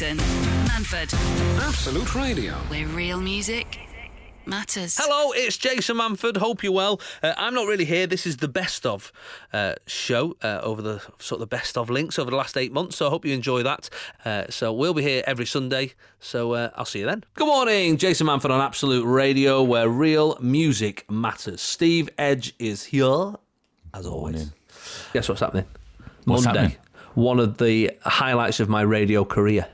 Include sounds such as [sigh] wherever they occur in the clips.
Jason Manford, Absolute Radio. where real music matters. Hello, it's Jason Manford. Hope you're well. Uh, I'm not really here. This is the best of uh, show uh, over the sort of the best of links over the last eight months. So I hope you enjoy that. Uh, so we'll be here every Sunday. So uh, I'll see you then. Good morning, Jason Manford on Absolute Radio, where real music matters. Steve Edge is here as always. Guess what's happening? What's Monday. happening? One of the highlights of my radio career.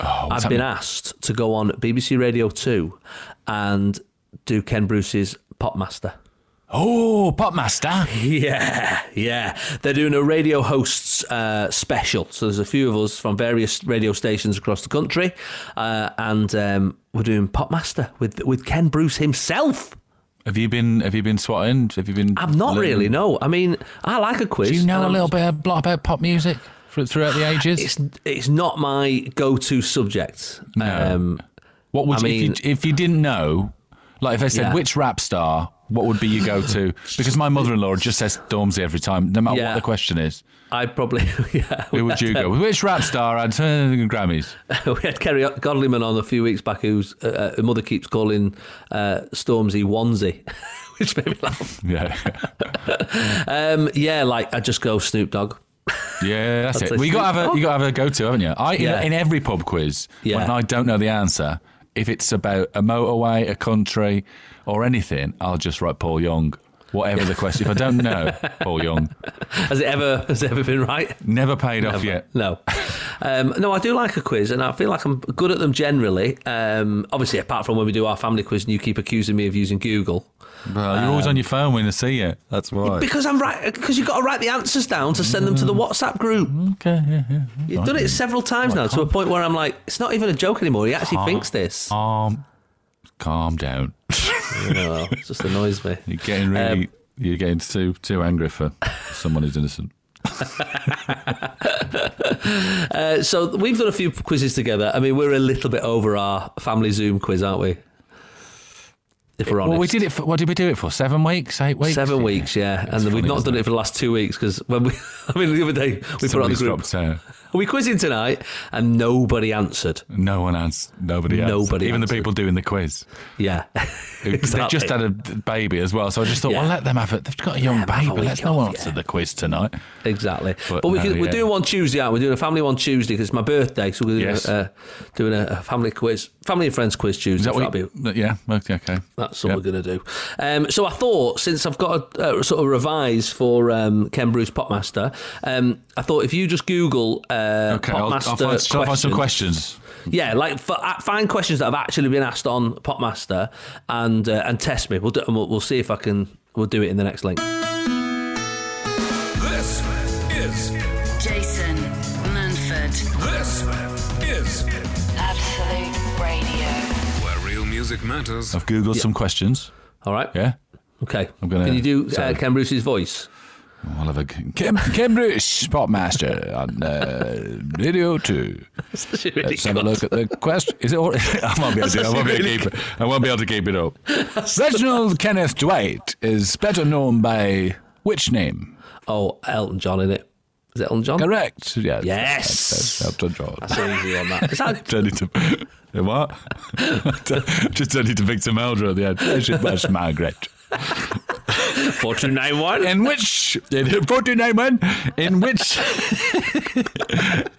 Oh, I've been asked to go on BBC Radio 2 and do Ken Bruce's Popmaster. Oh, Popmaster. [laughs] Yeah, yeah. They're doing a radio hosts uh, special. So there's a few of us from various radio stations across the country, uh, and um, we're doing Popmaster with with Ken Bruce himself. Have you been? Have you been swatting? Have you been? I've not learning- really. No, I mean I like a quiz. Do you know a little bit a lot about pop music throughout the ages? It's it's not my go-to subject. No. Um, what would I you, mean- if you if you didn't know? Like if I said Yeah. which rap star, what would be your go-to? [laughs] because my mother-in-law just says Stormzy every time, no matter Yeah. what the question is. I'd probably [laughs] yeah. Who would you go with? Which rap star? I'd turn the Grammys. [laughs] we had Kerry Godliman on a few weeks back, whose uh, her mother keeps calling uh, Stormzy Onesie, which made me laugh. Yeah, Um, yeah, like I just go Snoop Dogg. Yeah, that's I'd it. Well, you got to have a you got to have a go-to, haven't you? I in- in, every pub quiz Yeah. when I don't know the answer, if it's about a motorway, a country, or anything, I'll just write Paul Young. Whatever the question. If I don't know [laughs] Paul Young, Has it ever has it ever been right? never paid off yet. No, um, no. I do like a quiz, and I feel like I'm good at them generally. Um, obviously, apart from when we do our family quiz, and you keep accusing me of using Google Well, you're always on your phone when I see you. That's why. because I'm right. Because you've got to write the answers down to send them to the WhatsApp group. Okay, yeah, yeah. You've done it several times now to a point where I'm like, it's not even a joke anymore. He actually thinks this. Calm, calm down. You know, it [laughs] just annoys me. You're getting really, you're getting too too angry for someone who's innocent. [laughs] Uh, so we've done a few quizzes together. I mean, we're a little bit over our family Zoom quiz, aren't we? If we're honest. Well, we did it. For, what did we do it for? Seven weeks, eight weeks, Seven weeks, yeah, It's and we've not done it? for the last two weeks because when we, [laughs] I mean, the other day we put it on the Somebody's group. Are we quizzing tonight? And nobody answered. No one answered. Nobody answered. Nobody Even answered. the people doing the quiz. Yeah, Who- [laughs] They [laughs] just had a baby as well, so I just thought, Yeah. well, let them have it. They've got a young a baby. Let's no one off, answer yeah. the quiz tonight. exactly. But, But we no, can, we're yeah. doing one Tuesday out. We're doing a family one Tuesday because it's my birthday, so we're doing, Yes. a, uh, doing a, a family quiz, family and friends quiz Tuesday. That so what? that'll be You, yeah. Okay. okay. That's what Yep. we're going to do. Um, so I thought, since I've got to uh, sort of revise for um, Ken Bruce Popmaster, um, I thought if you just Google uh, Okay. I'll, I'll, find, shall I find some questions- questions. Yeah, like f- uh, find questions that have actually been asked on Popmaster and uh, and test me. We'll, do, and we'll we'll see if I can. We'll do it in the next link. This is Jason Manford, this is Absolute Radio. where real music matters. I've googled some questions. All right. Yeah. Okay. I'm gonna- Can you do uh. Ken Bruce's voice? I'll have a Kim Popmaster on uh, Radio Two. Really Let's have a look at the question. Is it? All, [laughs] I won't be able to. I won't be able to keep it. I won't be able to keep it up. [laughs] Reginald Kenneth Dwight is better known by which name? Oh, Elton John in it. Is it Elton John? Correct. Yes. That's, that's Elton John. That's easy one. That. Is that [laughs] Turning to what? Just turning to Victor Meldrew at the end. Yes, it Margaret. Four two nine one? In which [laughs] in 49 in which [laughs]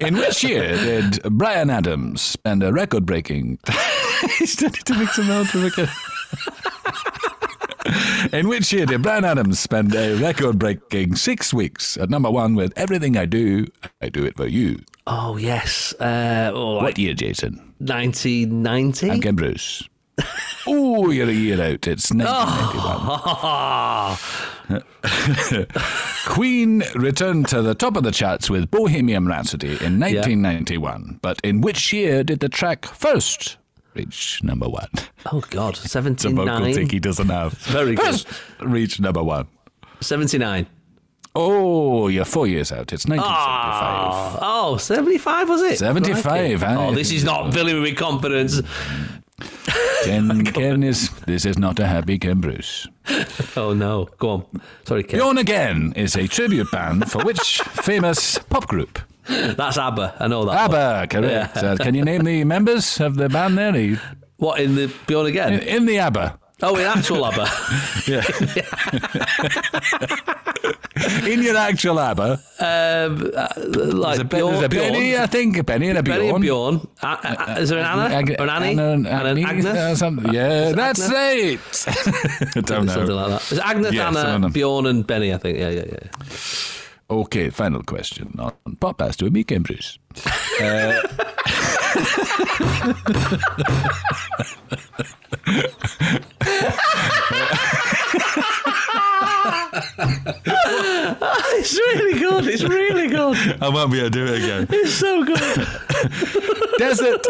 in which year did Bryan Adams spend a record breaking [laughs] He's turning to Victor Meldrew again. In which year did Bryan Adams spend a record breaking six weeks at number one with Everything I Do, I Do It For You? Oh yes. Uh, like What year, Jason? 1990. I'm Ken Bruce. Oh, you're a year out. It's [laughs] 1991. [laughs] Queen returned to the top of the charts with Bohemian Rhapsody in 1991. But in which year did the track first reach number one? oh God, [laughs] It's a vocal 79. tick he doesn't have. Very good. First reach number one. 79. Oh, you're four years out. It's 1975. Ah, oh, 75 was it? 75, Crikey. aye. Oh, this is not filling me with confidence. [laughs] Ken, Ken is, this is not a happy Ken Bruce. Oh no. Go on. Sorry, Ken. Bjorn Again is a tribute band for which [laughs] famous pop group? That's ABBA. I know that. ABBA, correct. Yeah. Uh, can you name the members of the band there? You- [laughs] What in the Bjorn again? In, in the ABBA. Oh, in actual ABBA. [laughs] Yeah. [laughs] in your actual ABBA. um, uh, like There's a, Bjorn, there's a Bjorn, Benny, I think. A Benny and a Benny Bjorn. and Bjorn. Uh, uh, is there an Anna? Ag- or an Annie? Anna and and an Agnes, uh, something. Yeah, that's Agnes? right. [laughs] I don't Something like that. Is it Agnes, Yeah, Anna. Bjorn, and Benny? I think. Yeah, yeah, yeah. Okay, final question on Popmaster with me, Bruce. Uh, It's really good. It's really good. I won't be able to do it again. [laughs] It's so good. [laughs] Desert.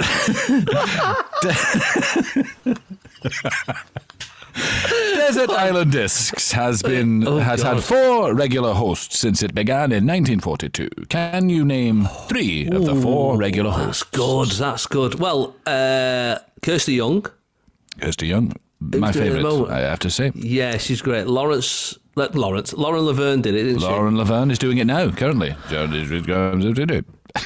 Desert [laughs] Island Discs has been Oh, has God. had four regular hosts since it began in 1942. Can you name three of the four regular hosts? That's good. That's good. Well, uh, Kirsty Young. Kirsty Young, my Who's doing it at the favourite. I have to say. Yeah, she's great. Lawrence. Le- Lawrence. Lauren Laverne did it, didn't Lauren Laverne is doing it now, currently.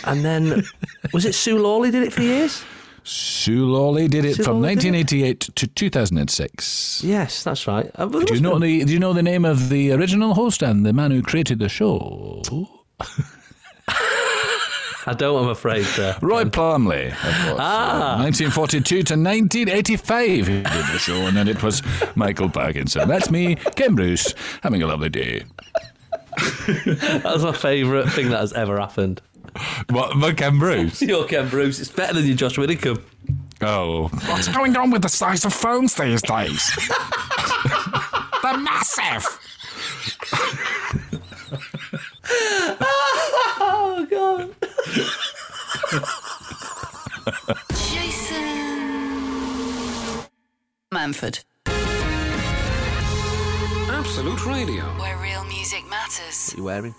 And then, was it Sue Lawley did it for years? Sue Lawley did it Sue from Lawley did it? 1988 to 2006. Yes, that's right. Uh, Do you know be- the Do you know the name of the original host and the man who created the show? [laughs] I don't, I'm afraid. Uh, [laughs] Roy Plomley, of course. Ah. Uh, 1942 to 1985 he did the show, and then it was Michael Parkinson. That's me, Ken Bruce, having a lovely day. [laughs] that's my favourite thing that has ever happened. What, my Ken Bruce? [laughs] You're Ken Bruce. It's better than your Josh Widdicombe. Oh, What's going on with the size of phones these days? They're massive. Oh, God. Jason Manford, Absolute Radio. where real music matters. What are you wearing?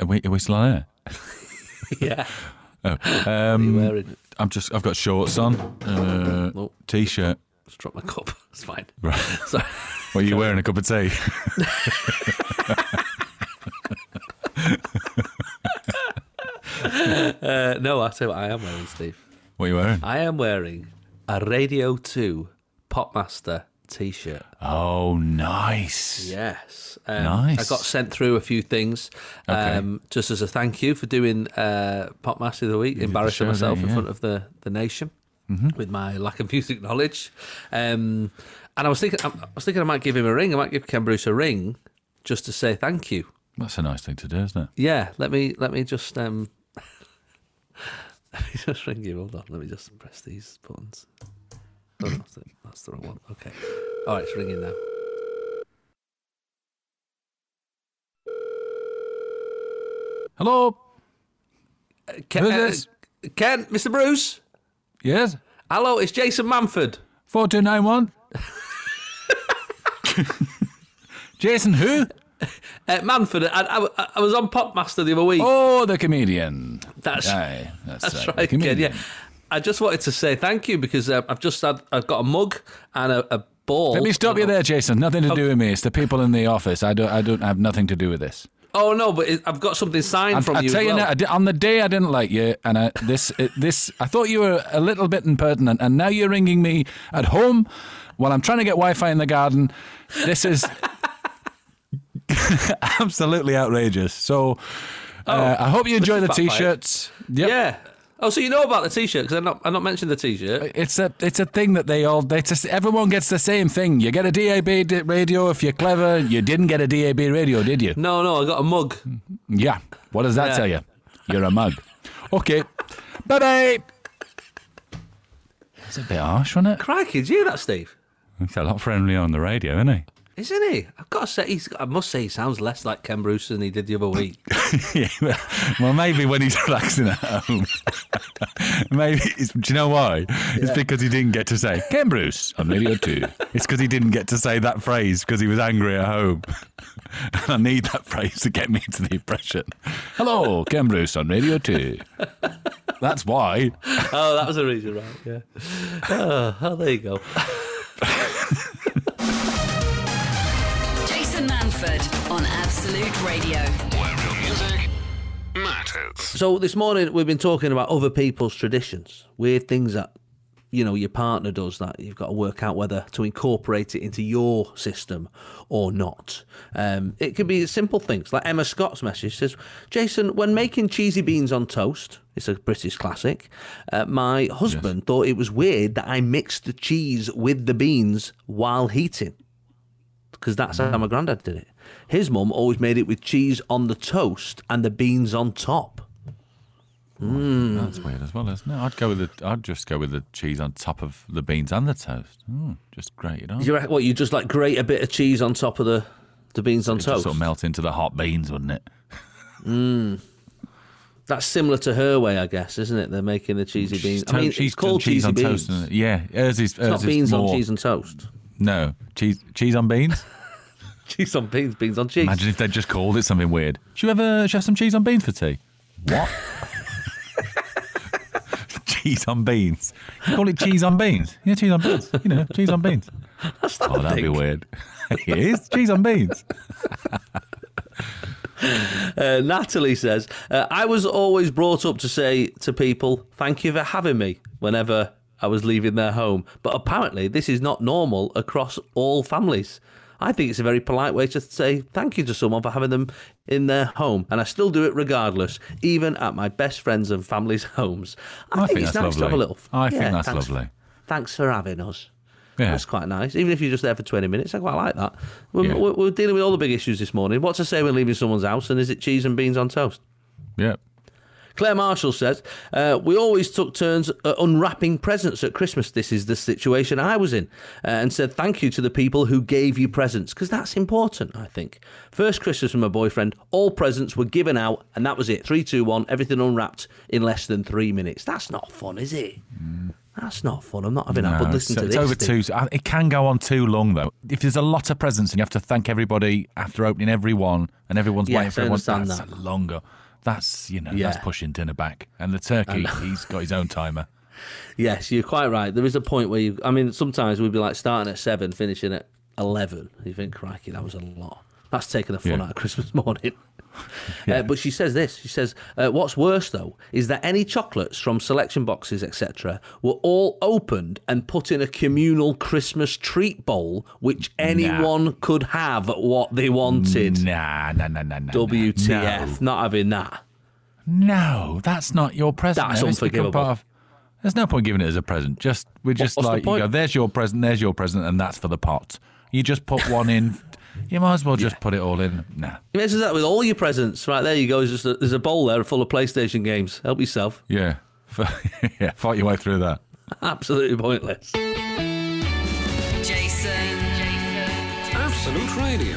are we, are we still on air? [laughs] Yeah. Oh, What um, are you wearing? I'm just. I've got shorts on, uh, Oh. t-shirt. Just drop my cup. [laughs] It's fine. Right. Sorry. What are you wearing? A cup of tea? [laughs] Uh, no, I'll tell you what I am wearing, Steve. What are you wearing? I am wearing a Radio 2 Popmaster t shirt. Oh, nice. Yes. Um, Nice. I got sent through a few things Okay. um, just as a thank you for doing uh, Popmaster of the Week, embarrassing show myself there, in front of the, the nation with my lack of music knowledge. Um, and I was thinking, I was thinking I might give him a ring. I might give Ken Bruce a ring just to say thank you. That's a nice thing to do, isn't it? Yeah, let me let me just um, [laughs] just ring you. Hold on, let me just press these buttons. Oh, that's, it. that's the wrong one. Okay, all right, it's ringing now. Hello. Ken, Who's uh. Ken, Mr. Bruce. Yes. Hello, it's Jason Manford. Four two nine one. [laughs] [laughs] Jason, who? [laughs] Uh, Manford, I, I, I was on Popmaster the other week. Oh, the comedian. that's Aye, that's, that's right. right, comedian. Yeah, I just wanted to say thank you because uh, I've just had I've got a mug and a, a ball. Let me stop you there, Jason. Nothing to do with me. It's the people in the office. I don't. I don't have nothing to do with this. Oh no, but it, I've got something signed I, from I you. tell as you well. now, I on the day I didn't like you, and I, this, it, this, I thought you were a little bit impertinent, and now you're ringing me at home while I'm trying to get Wi-Fi in the garden. This is [laughs] absolutely outrageous. So, uh, I hope you enjoy the Oh, t-shirts. Yep. Yeah. Oh, so you know about the T-shirt because I not I not mentioned the T-shirt. It's a it's a thing that they all they just everyone gets the same thing. You get a DAB radio if you're clever. You didn't get a DAB radio, did you? No, no, I got a mug. Yeah. What does that Yeah. tell you? You're a mug. Okay. Bye bye. It's a bit harsh, wasn't it? Crikey, did you hear that, Steve? He's a lot friendlier on the radio, isn't he? Isn't he? I've got to say, he's, I must say, he sounds less like Ken Bruce than he did the other week. [laughs] yeah, well- maybe when he's [laughs] relaxing at home. [laughs] maybe. It's, do you know why? It's because he didn't get to say Ken Bruce on Radio 2. It's because he didn't get to say that phrase because he was angry at home. and I need that phrase to get me into the impression. Hello, Ken Bruce on Radio 2. That's why. oh, that was a reason, right? Yeah. Oh, oh, there you go. Radio. Where real music matters. So this morning we've been talking about other people's traditions, weird things that you know your partner does that you've got to work out whether to incorporate it into your system or not. Um, it could be simple things like Emma Scott's message says, "Jason, when making cheesy beans on toast, it's a British classic. Uh, my husband thought it was weird that I mixed the cheese with the beans while heating." Because that's how my granddad did it. His mum always made it with cheese on the toast and the beans on top. That's weird as well, isn't it? I'd go with the. I'd just go with the cheese on top of the beans and the toast. Mm, just grate it on. You reckon, what you just like grate a bit of cheese on top of the the beans on It'd toast? sort of melt into the hot beans, wouldn't it? [laughs] That's similar to her way, I guess, isn't it? They're making the cheesy beans. I mean, she's it's called cheese cheesy on beans. toast. Yeah, hers is. It's not is beans more, on cheese and toast. No, cheese cheese on beans. Cheese on beans, beans on cheese. Imagine if they just called it something weird. Do you ever should have some cheese on beans for tea? What? [laughs] cheese on beans. You call it cheese on beans? Yeah, cheese on beans. You know, cheese on beans. That's not Oh, that'd be weird. [laughs] it is cheese on beans. [laughs] Uh, Natalie says, uh, I was always brought up to say to people, thank you for having me whenever I was leaving their home. But apparently, this is not normal across all families. I think it's a very polite way to say thank you to someone for having them in their home. And I still do it regardless, even at my best friends and family's [laughs] homes. I, I think it's that's nice to have a lovely. little. I think that's thanks- lovely. Thanks for having us. Yeah. That's quite nice. Even if you're just there for 20 minutes, I quite like that. We're, Yeah. we're, we're dealing with all the big issues this morning. What to say when leaving someone's house, and is it cheese and beans on toast? Yeah. Claire Marshall says, uh, We always took turns uh, unwrapping presents at Christmas. This is the situation I was in. Uh, and said thank you to the people who gave you presents, because that's important, I think. First Christmas from my boyfriend, all presents were given out, and that was it. Three, two, one, everything unwrapped in less than three minutes. That's not fun, is it? That's not fun. I'm not having that. But listen it's, to it's this. over Steve. two. It can go on too long though. If there's a lot of presents and you have to thank everybody after opening every one, and everyone's Yes, waiting for everyone, that's that. longer. That's you know Yeah. that's pushing dinner back. And the turkey, he's got his own timer. [laughs] Yes, you're quite right. There is a point where you. I mean, sometimes we'd be like starting at seven, finishing at eleven. You think, crikey, that was a lot. That's taking the fun Yeah. out of Christmas [laughs] morning. [laughs] uh, but she says this. She says, uh, "What's worse though is that any chocolates from selection boxes, etc., were all opened and put in a communal Christmas treat bowl, which anyone could have what they wanted." Nah, nah, nah, nah, nah. WTF? Not having that. No, no, that's not your present. That's. Unforgivable. there's no point giving it as a present. Just we're just what's the like you go. There's your present. There's your present, and that's for the pot. You just put one in. [laughs] You might as well just put it all in. Nah. You mentioned that with all your presents. Right there you go. There's, just a, there's a bowl there full of PlayStation games. Help yourself. Yeah. [laughs] yeah. Fight your way through that. Absolutely pointless. Jason. Absolute Radio,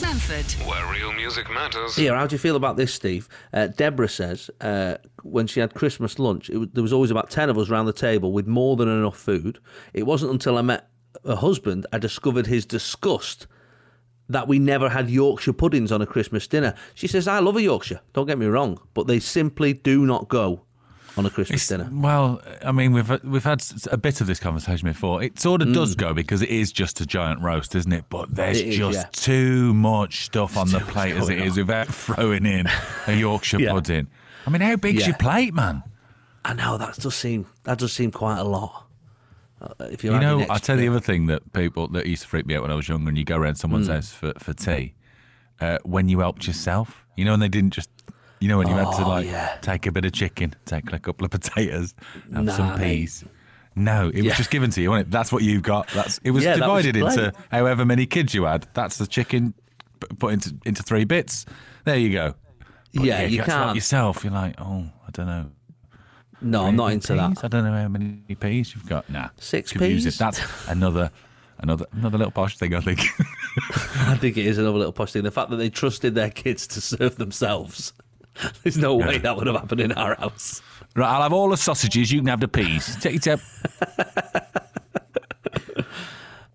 Manford. where real music matters. Here, how do you feel about this, Steve? Uh, Deborah says uh, when she had Christmas lunch, it, was- there was always about 10 of us around the table with more than enough food. It wasn't until I met her husband I discovered his disgust that we never had Yorkshire puddings on a Christmas dinner. She says, I love a Yorkshire, don't get me wrong, but they simply do not go on a Christmas dinner. Well, I mean, we've we've had a bit of this conversation before. It sort of does go because it is just a giant roast, isn't it? But there's Mm. It is, just yeah. too much stuff on the plate as it going is without [laughs] throwing in a Yorkshire Yeah. pudding. I mean, how big's Yeah. your plate, man? I know, that does seem, that does seem quite a lot. Uh, if you're You know, I'll tell you the other thing that people that used to freak me out when I was younger, and you go around someone's Mm. house for, for tea, uh, when you helped yourself, you know, and they didn't just, you know, when you had to Oh, like yeah. take a bit of chicken, take a couple of potatoes, have Nah, some mate. peas. No, it was just given to you, wasn't it? That's what you've got. That's it was Yeah, that was divided into however many kids you had. That's the chicken put into into three bits. There you go. But Yeah, you help can't. yourself. You're like, oh, I don't know. No, I'm not into that. I don't know how many peas you've got. Nah, Six peas? That's another, another, another little posh thing. I think. [laughs] I think it is another little posh thing. The fact that they trusted their kids to serve themselves. [laughs] There's no way that would have happened in our house. right, I'll have all the sausages. You can have the peas. Take your tip.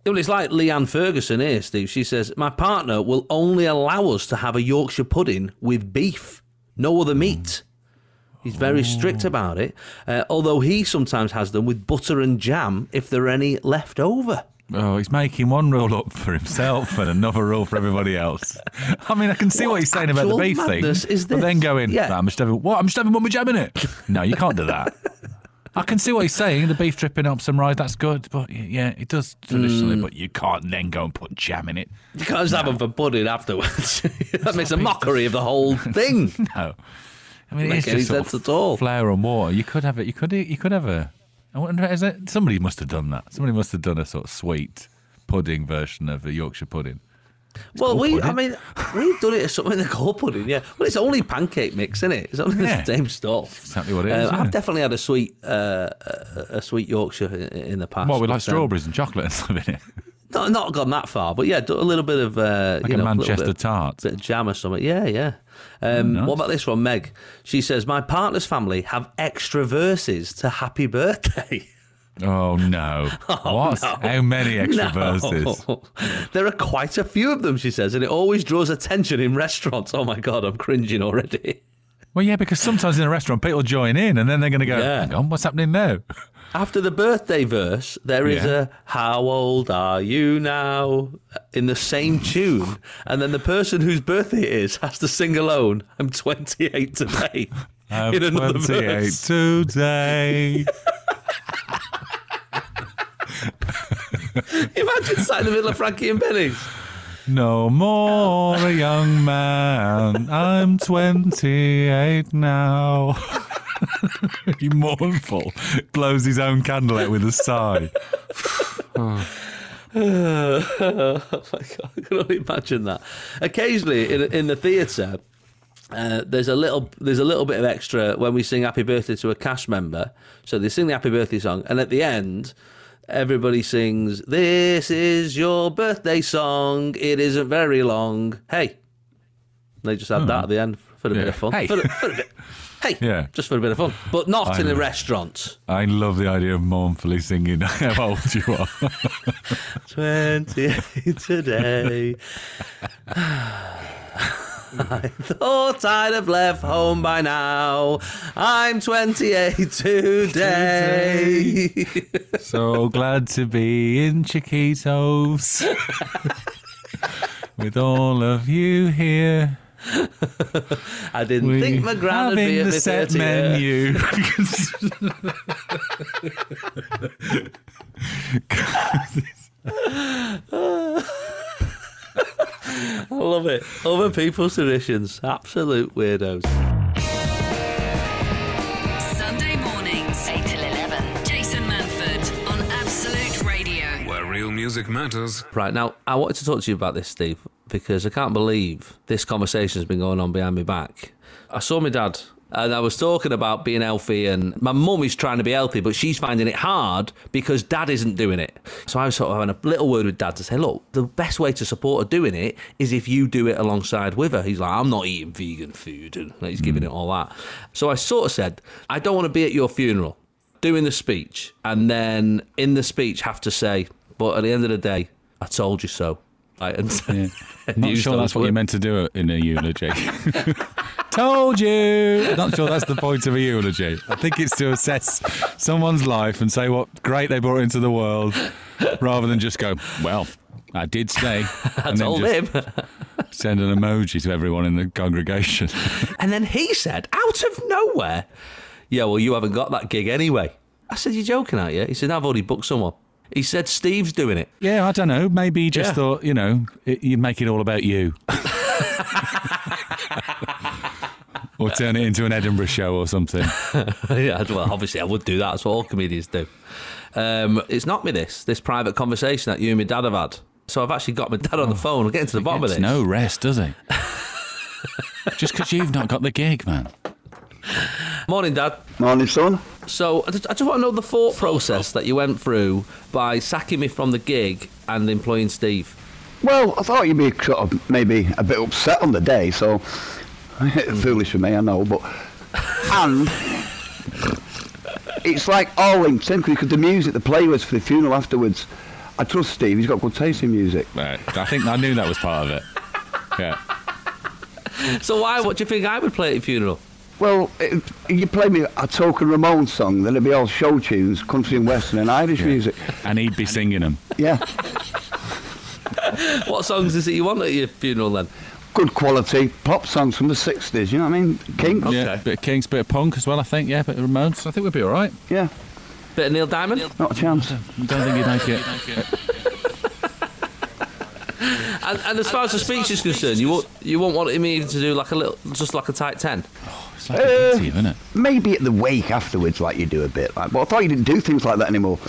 Well, [laughs] it's like Leanne Ferguson here, Steve. She says, My partner will only allow us to have a Yorkshire pudding with beef, no other meat. He's very strict about it, uh, although he sometimes has them with butter and jam if there are any left over. Oh, he's making one rule up for himself and another rule for everybody else. I mean, I can see what, What he's saying about the beef thing, but then going, Yeah. "Nah, I'm just having what? I'm just having one with jam in it. No, you can't do that. I can see what he's saying. The beef dripping up some rice, that's good, but yeah, it does traditionally. Mm. But you can't then go and put jam in it. You can't just have them for pudding afterwards. [laughs] that makes a mockery of the whole [laughs] thing. No, I mean, it's any just sort of at all. flour and water. You could have it. You could. You could have a. I wonder. Is it somebody must have done that? Somebody must have done a sort of sweet pudding version of a Yorkshire pudding. well, called we. I mean, we've done it as something [laughs] they call pudding, yeah. Well, it's only pancake mix, isn't it? It's only Yeah. the same stuff. Exactly what it is. Uh. I've definitely had a sweet, uh, a, a sweet Yorkshire in, in the past. Well, with like um, strawberries and chocolate and stuff in it, [laughs] Not, not gone that far, but yeah, a little bit of uh, like you a know, Manchester bit tart. bit of jam or something. Yeah, yeah. Um, nice. What about this one, Meg? She says, "My partner's family have extra verses to Happy Birthday." [laughs] Oh no! [laughs] what? How many extra verses? [laughs] There are quite a few of them, she says, and it always draws attention in restaurants. Oh my god, I'm cringing already. Well, yeah, because sometimes in a restaurant people join in and then they're going to go, Yeah. "Hang on, what's happening now?" After the birthday verse, there is Yeah. a "How old are you now?" in the same tune, and then the person whose birthday it is has to sing alone. I'm 28 today. [laughs] I'm in another 28 verse. today. [laughs] Imagine sat in the middle of Frankie and Benny's. No more a young man. I'm 28 now. [laughs] [laughs] he mournful. Blows his own candle out with a sigh. [sighs] oh my god, I can only imagine that. Occasionally in in the theatre, uh, there's a little there's a little bit of extra when we sing Happy Birthday to a cast member. So they sing the Happy Birthday song, and at the end. Everybody sings, This is your birthday song. It isn't very long. Hey. They just add that at the end for a bit of fun. Hey. For, for a bit. [laughs] Hey. Yeah. Just for a bit of fun. But not I in a restaurant. I love the idea of mournfully singing [laughs] how old you are. [laughs] 28 today. [sighs] I thought I'd have left home by now. I'm 28 today. so glad to be in Chiquitos [laughs] with all of you here. I didn't We think my gran would be having at the my set menu. menu. [laughs] I love it. Other people's traditions. Absolute weirdos. Sunday mornings, 8 till 11. Jason Manford on Absolute Radio. Where real music matters. Right now, I wanted to talk to you about this, Steve, because I can't believe this conversation has been going on behind my back. I saw my dad, and I was talking about being healthy, and my mum is trying to be healthy, but she's finding it hard because dad isn't doing it. So I was sort of having a little word with dad to say, look, the best way to support her doing it is if you do it alongside with her. He's like, I'm not eating vegan food, and he's giving it all that. So I sort of said, I don't want to be at your funeral doing the speech, and then in the speech have to say, but at the end of the day, I told you so. Like, and, and Not sure that's what you words. meant to do in a eulogy. [laughs] [laughs] Told you. Not sure that's the point of a eulogy. I think it's to assess someone's life and say what great they brought into the world, rather than just go, "Well, I did stay." [laughs] I and told him. Send an emoji to everyone in the congregation. And then he said, out of nowhere, yeah, well, you haven't got that gig anyway. I said, you're joking, aren't you? He said, I've already booked someone. He said, Steve's doing it. yeah, I don't know. Maybe he just Yeah. thought, you know, it, you'd make it all about you. [laughs] or turn it into an Edinburgh show or something. [laughs] yeah, well, obviously, I would do that. That's what all comedians do. Um, it's not me, this, this private conversation that you and my dad have had. So I've actually got my dad on the phone. We're getting to the bottom of this. no rest, does he? [laughs] just because you've not got the gig, man. Morning, Dad. Morning, son. So I just, I just want to know the thought process that you went through by sacking me from the gig and employing Steve. Well, I thought you'd be sort of maybe a bit upset on the day, so [laughs] foolish for me, I know, but and it's like all linked in because the music, the play was for the funeral afterwards. I trust Steve; he's got good taste in music. Right. I think I knew that was part of it. Yeah. So why? What do you think I would play at your funeral? Well, if you play me a token Ramones song, then it'd be all show tunes, country and western and Irish music. And he'd be singing them. Yeah, [laughs] What songs is it you want at your funeral then? good quality pop songs from the '60s. You know what I mean? King. Yeah, bit of Kinks, bit of punk as well, I think. Yeah, bit of Ramones. I think we'd be all right. Yeah, Bit of Neil Diamond? not a chance. I don't think you'd make it. And, and as far as the speech is concerned, you won't, you won't want me to do like a little, just like a tight 10? It's like a eh, big team, isn't it? Maybe at the wake afterwards, like you do a bit. Like, but I thought you didn't do things like that anymore.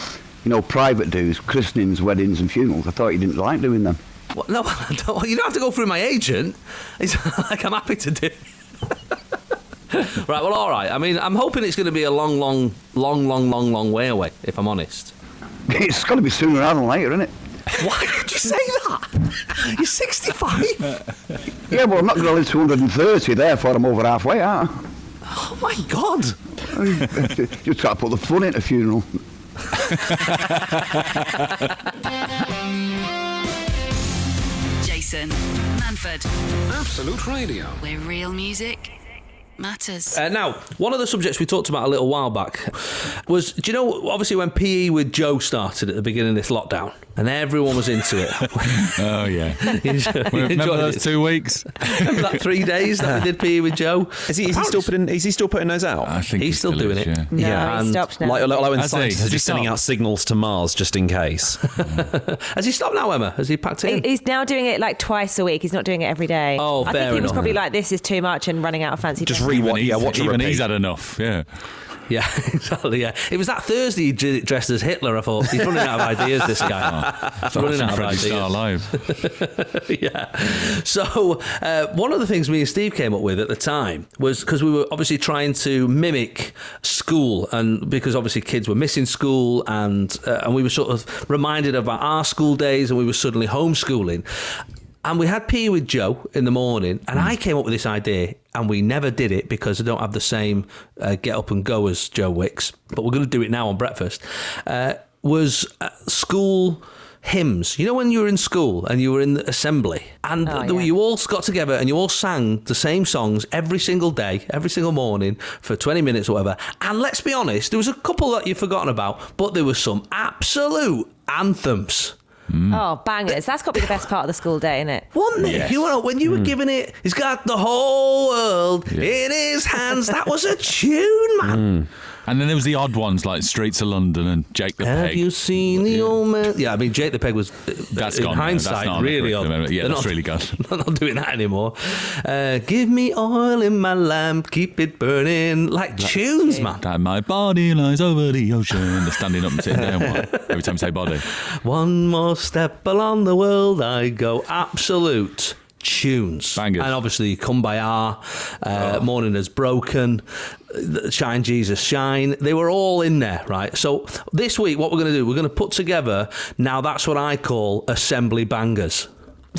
You know, private dues, christenings, weddings, and funerals. I thought you didn't like doing them. Well, no, [laughs] I don't, you don't have to go through my agent. [laughs] It's like I'm happy to do. [laughs] right, well, all right. I mean, I'm hoping it's going to be a long, long, long, long, long, long way away, if I'm honest. It's got to be sooner rather than later, isn't it? Why would you say that? You're 65. Yeah, well, I'm not going to live to 130, therefore I'm over halfway, aren't I? Oh, my God. [laughs] you try to put the fun into a funeral. Jason Manford, Absolute Radio. where real music matters. Uh, now, one of the subjects we talked about a little while back was, do you know, obviously when PE with Joe started at the beginning of this lockdown, and everyone was into it. [laughs] Oh, yeah. [laughs] Remember those it. two weeks? Remember that three days that we did PE with Joe? Is he, is he still putting? Is he still putting those out? I think He's he still doing is, it. Yeah. No, Yeah, he and stopped now. like, like, like when Has he? scientists Has are just sending out signals to Mars just in case. [laughs] Has he stopped now, Emma? Has he packed it in? He's now doing it like twice a week. He's not doing it every day. Oh, I fair think he was enough. probably like, "This is too much," and running out of fancy. Just Even, yeah, he's, watch even he's had enough. Yeah. Yeah, [laughs] exactly. Yeah, it was that Thursday he dressed as Hitler. I thought he's running out of ideas. This guy, he's running out of ideas. Live. [laughs] yeah. So uh, one of the things me and Steve came up with at the time was because we were obviously trying to mimic school, and because obviously kids were missing school, and uh, and we were sort of reminded about our school days, and we were suddenly homeschooling. And we had PE with Joe in the morning, and I came up with this idea, and we never did it because I don't have the same uh, get up and go as Joe Wicks, but we're going to do it now on breakfast. Uh, was uh, school hymns. You know when you were in school and you were in the assembly, and Oh, yeah. you all got together and you all sang the same songs every single day, every single morning for twenty minutes or whatever. And let's be honest, there was a couple that you've forgotten about, but there were some absolute anthems. Mm. Oh, bangers! That's got to be the best part of the school day, isn't it? Wasn't it? Yes. You know, when you were mm. giving it, he's got the whole world in his hands. That was a tune, man. Mm. And then there was the odd ones like Streets of London and Jake the Peg. Have Peg. you seen the old man? Yeah, I mean, Jake the Peg was, That's in gone. That's hindsight, not on the really odd. Yeah, They're that's really gone. [laughs] They're not doing that anymore. Uh, give me oil in my lamp, keep it burning. Like tunes, man. That my body lies over the ocean. They're standing up and sitting down. Every time you say body. [laughs] One more step along the world I go. Absolute tunes. Bangers. And obviously, Kumbaya, uh, Morning Has Broken, Shine Jesus Shine. They were all in there, right? So this week, what we're going to do, we're going to put together, now that's what I call assembly bangers. [laughs]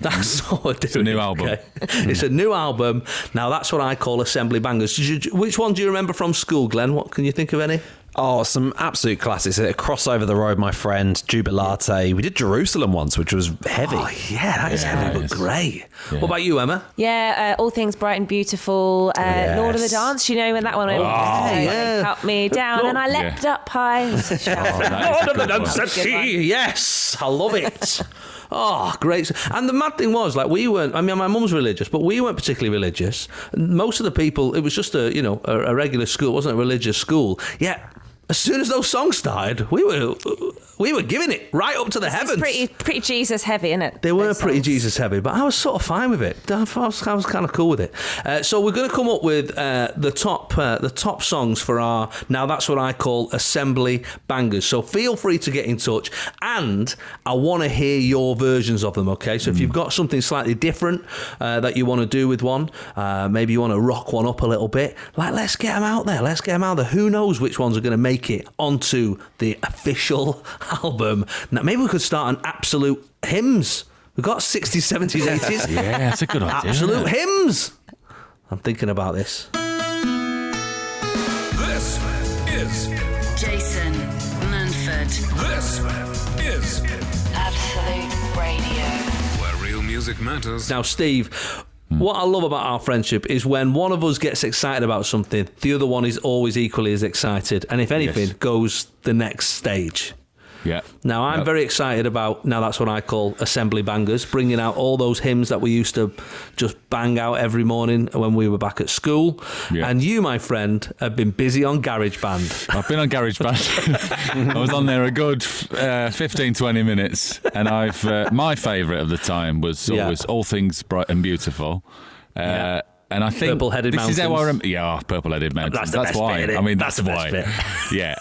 That's [laughs] what we're doing. a new album. okay? it's a new album. Now that's what I call assembly bangers. You- Which one do you remember from school, Glenn? What can you think of any? Oh, some absolute classics. Uh, Cross over the road, my friend. Jubilate. We did Jerusalem once, which was heavy. Oh yeah, that is heavy but great. Yeah. What about you, Emma? Yeah, uh, all things bright and beautiful. Uh, Lord of the Dance. You know when that one went? Oh, yeah. Cut me down, and I leapt up high. [laughs] Oh, that is a good one. Sea. Yes, I love it. [laughs] Oh, great! And the mad thing was, like, we weren't. I mean, my mum's religious, but we weren't particularly religious. Most of the people, it was just a, you know, a, a regular school. It wasn't a religious school. Yet, as soon as those songs started, we were, we were giving it right up to the It's heavens. pretty, pretty Jesus heavy, isn't it? They were pretty songs. Jesus heavy, but I was sort of fine with it. I was, I was kind of cool with it. Uh, so we're going to come up with uh, the top uh, the top songs for our now that's what I call assembly bangers. So feel free to get in touch, and I want to hear your versions of them. Okay, so if you've got something slightly different uh, that you want to do with one, uh, maybe you want to rock one up a little bit. Like let's get them out there. Let's get them out there. Who knows which ones are going to make it onto the official [laughs] album? Now maybe we could start an absolute hymns. We've got 60s, 70s, 80s. Yeah, that's a good idea. Absolute hymns. I'm thinking about this. This is Jason Manford, this is Absolute Radio. where real music matters. Now, Steve, what I love about our friendship is when one of us gets excited about something, the other one is always equally as excited, and if anything, Yes. goes the next stage. Yeah. Now, I'm Yep. very excited about, now that's what I call assembly bangers, bringing out all those hymns that we used to just bang out every morning when we were back at school. Yeah. And you, my friend, have been busy on GarageBand. [laughs] I've been on GarageBand. [laughs] I was on there a good uh, 15, 20 minutes, and I've uh, my favourite of the time was Yeah. always All Things Bright and Beautiful. Uh, Yeah. And I think Purple-headed this is how I mountains. remember. Yeah, oh, purple-headed mountains. That's That's, why. bit. I mean, That's that's, the best why. [laughs] yeah.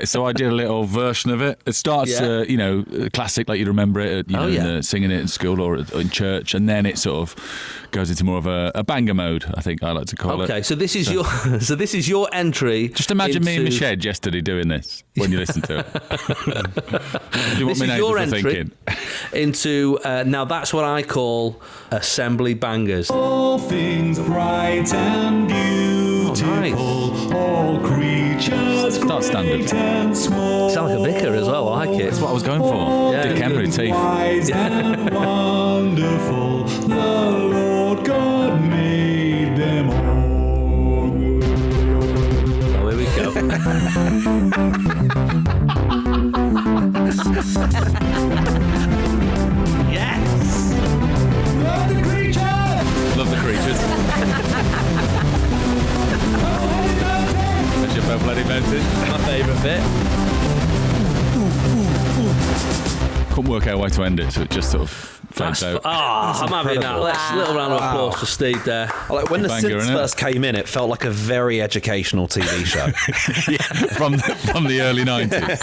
Uh, so I did a little version of it. It starts, Yeah. uh, you know, uh, classic, like you remember it, you Oh, know, yeah. the, singing it in school or in church, and then it sort of goes into more of a, a banger mode. I think I like to call it. Okay, so this is your [laughs] so this is your entry. Just imagine me in my into- shed yesterday doing this when you listen to it. [laughs] do you want This my is your entry thinking? into uh, now that's what I call assembly bangers. All things bright and beautiful, nice. all creatures Start standard. great and small. Sound like a vicar as well. I like it. That's what I was going for. Yeah. Dick Emery teeth. Wise and [laughs] wonderful, the yes. Love the creatures, Love the creatures. That's your purple bloody mountain. My favourite bit. Couldn't work out a way to end it, so it just sort of That's fades f- out. Ah, I'm having that. incredible. Let's little round of applause for Steve there. Like when the Banger, synths innit? first came in, it felt like a very educational TV [laughs] show. from the, from the early nineties.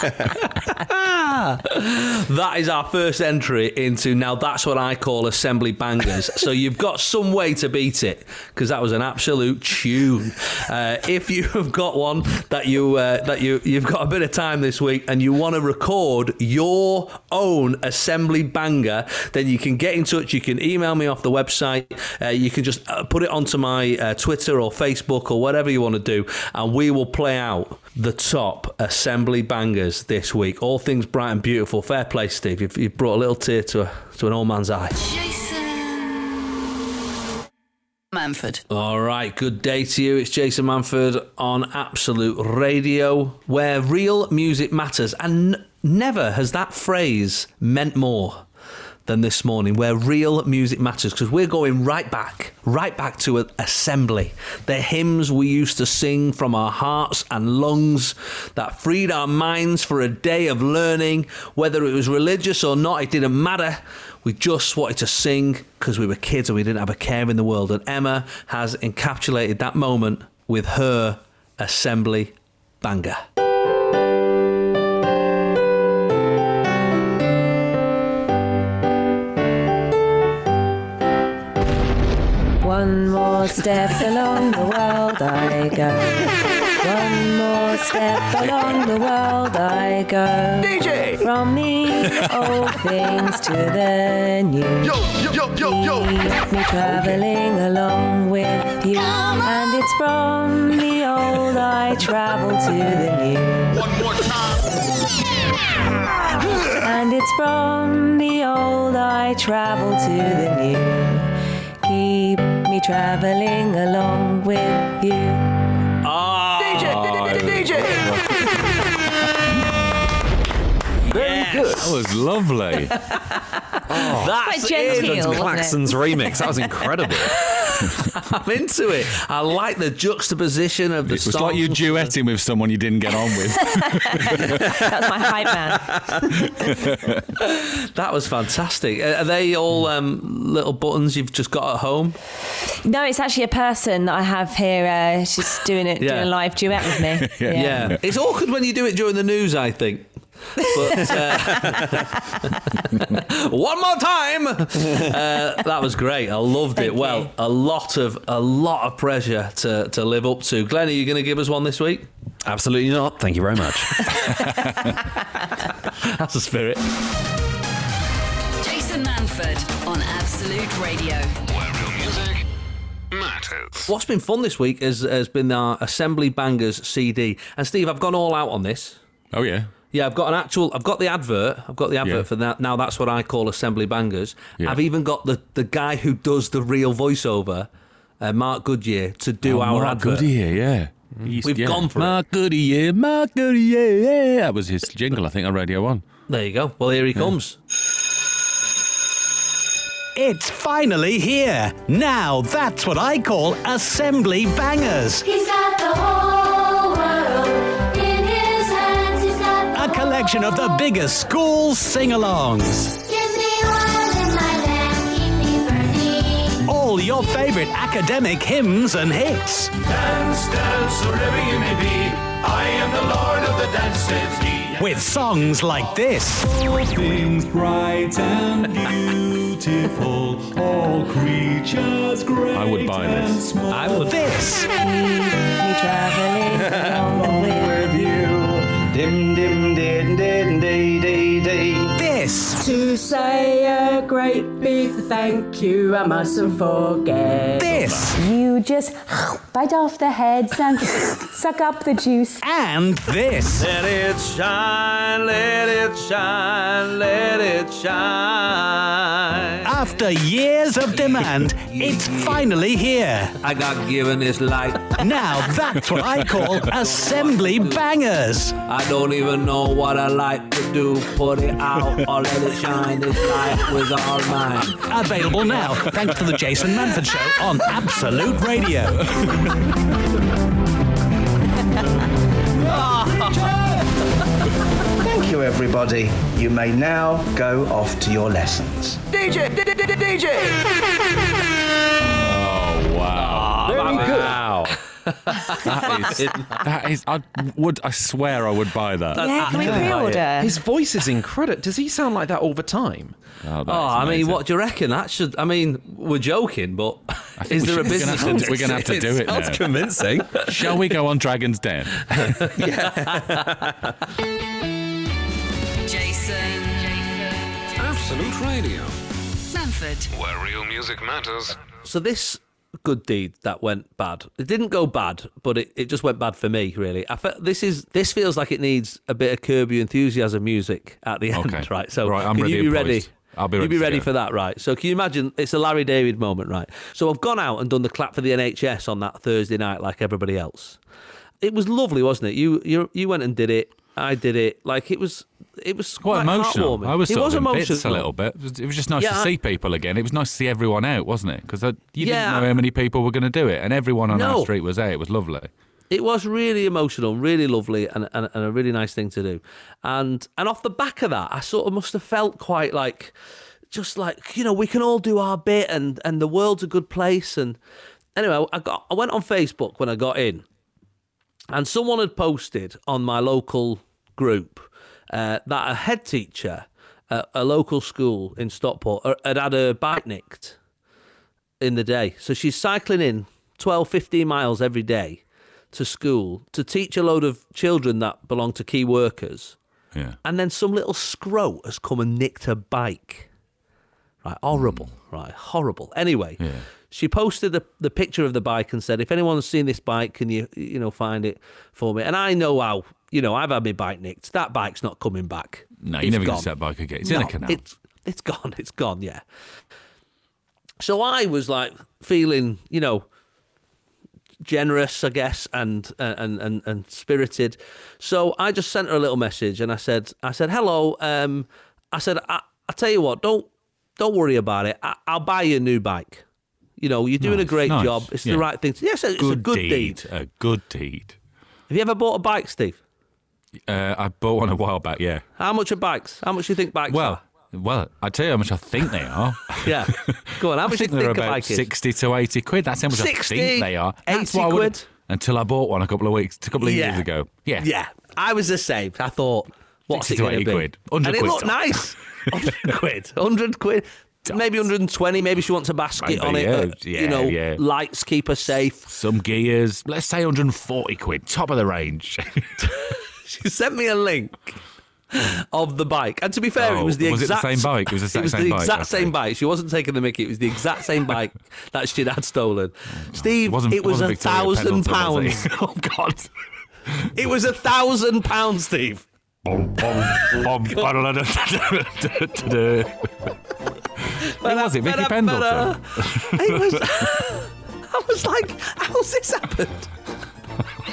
[laughs] That is our first entry into now. That's what I call assembly bangers. so you've got some way to beat it because that was an absolute tune. Uh, if you have got one that you uh, that you you've got a bit of time this week and you want to record your own assembly banger, then you can get in touch. You can email me off the website. Uh, you can just uh, put it onto my uh, Twitter or Facebook or whatever you want to do, and we will play out the top assembly bangers this week. All things bright and beautiful. Fair play, Steve. You've, you've brought a little tear to a, to an old man's eye. Jason Manford. All right, good day to you. It's Jason Manford on Absolute Radio, where real music matters. And n- never has that phrase meant more than this morning, where real music matters, because we're going right back, right back to a- assembly. The hymns we used to sing from our hearts and lungs that freed our minds for a day of learning, whether it was religious or not, it didn't matter. We just wanted to sing because we were kids and we didn't have a care in the world. And Emma has encapsulated that moment with her assembly banger. More step along the world I go. One more step along the world I go. DJ! From the old things to the new. Yo, yo, yo, yo, yo! Keep me traveling along with you. And it's from the old I travel to the new. One more time. And it's from the old I travel to the new. Keep me traveling along with you. Oh, That was lovely. [laughs] that's Quite genteel, it. wasn't? Klaxon's remix. That was incredible. [laughs] I'm into it. I like the juxtaposition of the It was like you songs. duetting with someone you didn't get on with. [laughs] That's my hype man. That was fantastic. Are they all um, little buttons you've just got at home? No, it's actually a person that I have here. Uh, she's doing it, Yeah. doing a live duet with me. Yeah. It's awkward when you do it during the news, I think. But uh, [laughs] one more time. Uh, that was great. I loved it. Thank Well, a lot of a lot of pressure to, to live up to. Glenn, are you going to give us one this week? Absolutely not. Thank you very much. [laughs] [laughs] That's the spirit. Jason Manford on Absolute Radio. Where real music matters. What's been fun this week has, has been our Assembly Bangers CD. And Steve, I've gone all out on this. Oh yeah. Yeah, I've got an actual. I've got the advert. I've got the advert Yeah. for that. Now that's what I call assembly bangers. Yeah. I've even got the the guy who does the real voiceover, uh, Mark Goodier, to do Oh, our Mark advert. Goodier, yeah. He We've yeah. gone for it. Mark Goodier, Mark Goodier, yeah. That was his jingle, I think, on Radio 1. There you go. Well, here he comes. It's finally here. Now that's what I call assembly bangers. He's got the whole got collection of the biggest school sing-alongs. Give me oil in my lamp, keep me burning. All your favorite academic hymns and hits. Dance, dance, wherever you may be. I am the Lord of the dance, says he. With songs like this. All things bright and [laughs] beautiful, all creatures great I would buy this. I would. This. [laughs] Me traveling along with you. Dim dim din din day day day. This. To say a great big thank you, I mustn't forget. This. You just bite off the heads and [laughs] suck up the juice. And this. Let it shine, let it shine, let it shine. After years of demand, it's [laughs] finally here. I got given this light. Now that's what I call [laughs] assembly bangers. I don't even know what I like to do. Put it out or let it shine. This light was all mine. Available now, thanks to the Jason Manford Show on Absolute Radio. Thank you, everybody. You may now go off to your lessons. DJ, DJ. Oh, wow. Very good. Wow. That is, that is, I would, I swear I would buy that. Yeah, can we pre-order? His voice is incredible. Does he sound like that all the time? Oh, Oh, I mean, what do you reckon? That should. I mean, we're joking, but is we there a should- we're gonna business? have to- we're gonna have to do it Sounds now. convincing. Shall we go on Dragon's Den? [laughs] Jason. Absolute Radio, Manford. where real music matters. So this good deed that went bad. It didn't go bad, but it, it just went bad for me. Really, I fe- this is this feels like it needs a bit of Curb Your Enthusiasm music at the end, Okay. right? So Right, I'm can ready you be ready? poised. I'll be ready, You be ready for that, right? So can you imagine? It's a Larry David moment, right? So I've gone out and done the clap for the NHS on that Thursday night, like everybody else. It was lovely, wasn't it? You you you went and did it. I did it. Like it was it was Quite quite, emotional. I was it sort was of in emotional bits a little bit. It was, it was just nice Yeah, to I- see people again. It was nice to see everyone out, wasn't it? Because you Yeah, didn't know how many people were going to do it, and everyone on our street was there. It was lovely. It was really emotional, really lovely, and, and, and a really nice thing to do. And and off the back of that, I sort of must have felt quite like, just like you know, we can all do our bit, and and the world's a good place. And anyway, I got I went on Facebook when I got in, and someone had posted on my local group uh, that a head teacher at a local school in Stockport uh, had had her bike nicked in the day. So she's cycling in 12, 15 miles every day to school to teach a load of children that belong to key workers. Yeah. And then some little scrote has come and nicked her bike. Right, horrible. Right, horrible. Anyway, Yeah. She posted the, the picture of the bike and said, "If anyone's seen this bike, can you you know find it for me?" And I know how you know I've had my bike nicked. That bike's not coming back. No, you're It's never going gone. to set bike again. It's in a canal. It's it's gone. It's gone. Yeah. So I was like feeling, you know, generous, I guess, and and and and spirited. So I just sent her a little message, and I said, I said, hello. Um, I said, I, I tell you what, don't don't worry about it. I, I'll buy you a new bike. You know, you're doing a great nice. job. It's Yeah. the right thing. To, yes, it's a good deed. A good deed. Have you ever bought a bike, Steve? Uh, I bought one a while back. Yeah. How much are bikes? How much do you think bikes Well, are? well, I tell you how much I think they are. [laughs] Yeah. Go on. How [laughs] I much do you think they're a about bike is? sixty to eighty quid. That's how much 60, I think they are. That's 80 what I would- quid. Until I bought one a couple of weeks, a couple of Yeah. years ago. Yeah. Yeah, I was the same. I thought, what's 60 it going to 80 be? quid. 100 and it quid looked tops. nice. [laughs] 100 quid. 100 quid. Maybe 120. Maybe she wants a basket Maybe, on it. yeah, uh, yeah, you know, yeah. lights keep her safe. Some gears. Let's say 140 quid. Top of the range. [laughs] She sent me a link of the bike, and to be fair, it Oh, was the was it the exact same bike? It was the exact it was the bike, exact okay. same bike. She wasn't taking the Mickey. It was the exact same bike that she'd had stolen. Steve, Wasn't- it was a thousand pounds. [laughs] oh God, it was a thousand pounds, Steve. [laughs] Who was it? Vicky Pendleton? It was. Uh, [laughs] I was like, how's this happened?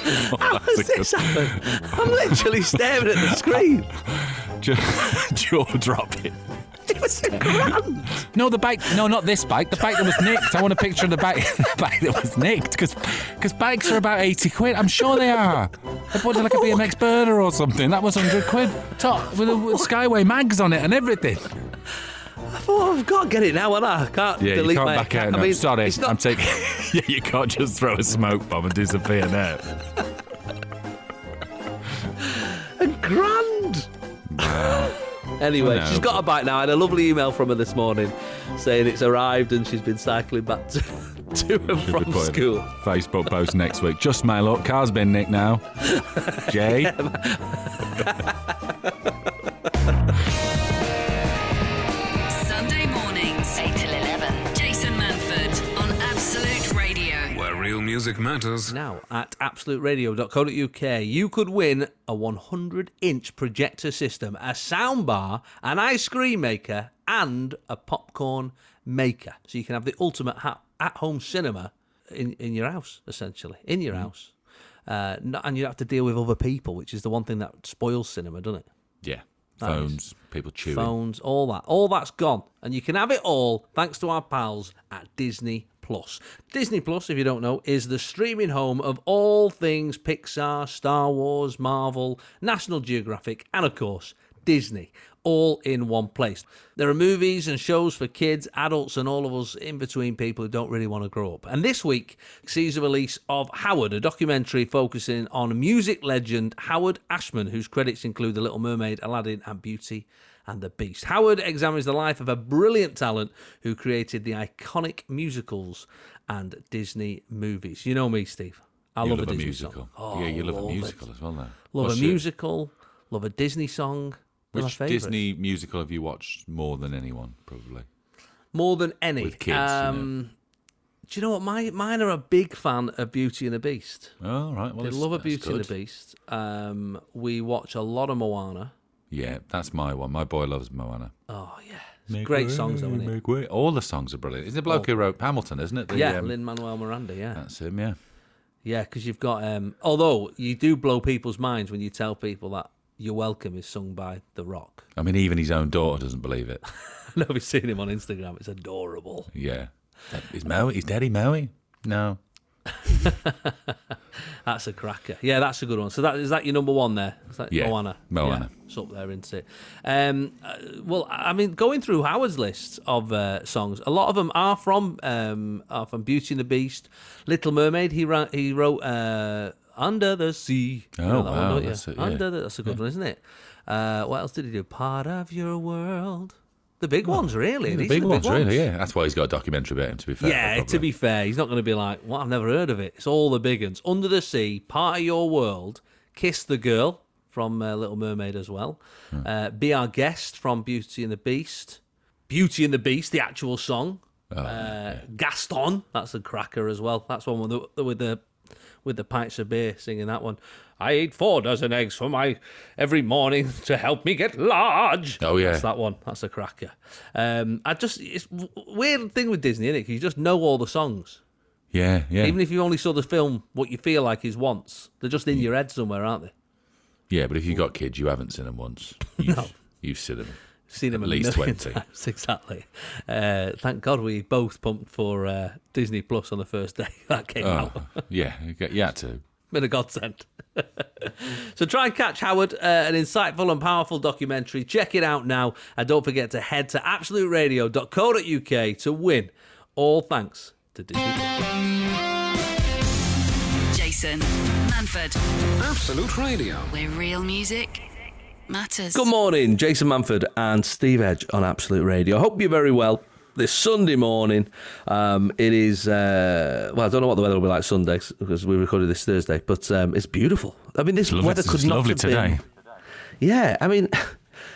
[laughs] How's this happened? I'm literally staring at the screen. [laughs] Jaw dropping. It was a grand. No, the bike. No, not this bike. The bike that was nicked. I want a picture of the bike. The bike that was nicked because because bikes are about eighty quid. I'm sure they are. I bought it like a BMX burner or something. That was hundred quid. Top with, a, with Skyway mags on it and everything. I thought oh, I've got to get it now, and I can't Yeah, delete you can't my back out. account. No, I mean, sorry, it's not- I'm taking. [laughs] yeah, you can't just throw a smoke bomb and disappear now. [laughs] a grand. Anyway, No. she's got a bike now. I had a lovely email from her this morning saying it's arrived and she's been cycling back to, [laughs] to and from school. Facebook post next week. Just mail up. Car's been nicked now. Jay. Music matters. Now, at absoluteradio.co.uk, you could win a 100 inch projector system, a soundbar, an ice cream maker, and a popcorn maker. So you can have the ultimate ha- at home cinema in, in your house, essentially. In your house. Uh, not, and you don't have to deal with other people, which is the one thing that spoils cinema, doesn't it? Yeah. That is. Phones, people chewing. phones, all that. All that's gone. And you can have it all thanks to our pals at Disney Plus. Disney Plus, if you don't know, is the streaming home of all things Pixar, Star Wars, Marvel, National Geographic, and of course, Disney. All in one place. There are movies and shows for kids, adults, and all of us in between people who don't really want to grow up. And this week sees the release of Howard, a documentary focusing on music legend Howard Ashman, whose credits include The Little Mermaid, Aladdin, and Beauty and the Beast. Howard examines the life of a brilliant talent who created the iconic musicals and Disney movies. You know me, Steve. I love, love a a musical. song. Yeah, you love a it. musical as well, though. Love What's a your- musical. Love a Disney song. Which. Disney musical have you watched more than anyone, probably? more than any. With kids, you know. um, Do you know what? My mine are a big fan of Beauty and the Beast. Oh, right. Well, they love a Beauty and the Beast. Um, we watch a lot of Moana. Yeah, that's my one. My boy loves Moana. Oh yeah, It's great songs, though, isn't it? Way. All the songs are brilliant. Is the bloke who wrote Hamilton, isn't it? The, yeah, um, Lin Manuel Miranda. Yeah, That's him, yeah. yeah, because you've got. Um, although you do blow people's minds when you tell people that "You're Welcome" is sung by The Rock. I mean, even his own daughter doesn't believe it. I know we've seen him on Instagram. It's adorable. Yeah. Is Maui? Is Daddy Maui? No. [laughs] That's a cracker. Yeah, that's a good one. So that is that your number one there? Is that Yeah, Moana. Moana. Yeah, it's up there, isn't it? Um, uh, well, I mean, going through Howard's list of uh, songs, a lot of them are from um, are from Beauty and the Beast, Little Mermaid. He wrote he wrote uh, Under the Sea. You Oh, know that wow, don't that's it, yeah. Under the, that's a good one, isn't it? Uh, what else did he do? Part of your world. The big ones, really. The big are ones, really, yeah. That's why he's got a documentary about him, to be fair. yeah, probably. to be fair, he's not going to be like, "What? I've never heard of it." It's all the big ones. Under the Sea, Part of Your World, Kiss the Girl from uh, Little Mermaid as well. Hmm. Uh, Be Our Guest from Beauty and the Beast. Beauty and the Beast, the actual song. Oh, uh, Gaston, that's a cracker as well. That's one with the with the with the pints of beer singing that one. I eat four dozen eggs for my every morning [laughs] to help me get large. Oh, yeah. that's that one. That's a cracker. Um, I just it's weird thing with Disney, is it? You just know all the songs, Yeah, yeah. even if you only saw the film. What you feel like is once. They're just in your head somewhere, aren't they? yeah, but if you've got kids, you haven't seen them once. [laughs] You've, You've seen them. Seen them At least 20. times, [laughs] exactly. Uh, thank God we both pumped for uh, Disney Plus on the first day that came out. Oh, yeah, you get- you had to. Been a godsend. [laughs] so try and catch Howard, uh, an insightful and powerful documentary. Check it out now. And don't forget to head to absoluteradio.co.uk to win. All thanks to Disney. Jason Manford. Absolute Radio. Where real music matters. Good morning, Jason Manford and Steve Edge on Absolute Radio. Hope you're very well. This Sunday morning, um, it is. Uh, well, I don't know what the weather will be like Sunday because we recorded this Thursday, but um, it's beautiful. I mean, this lovely- weather it's could not lovely have today. been. Yeah, I mean,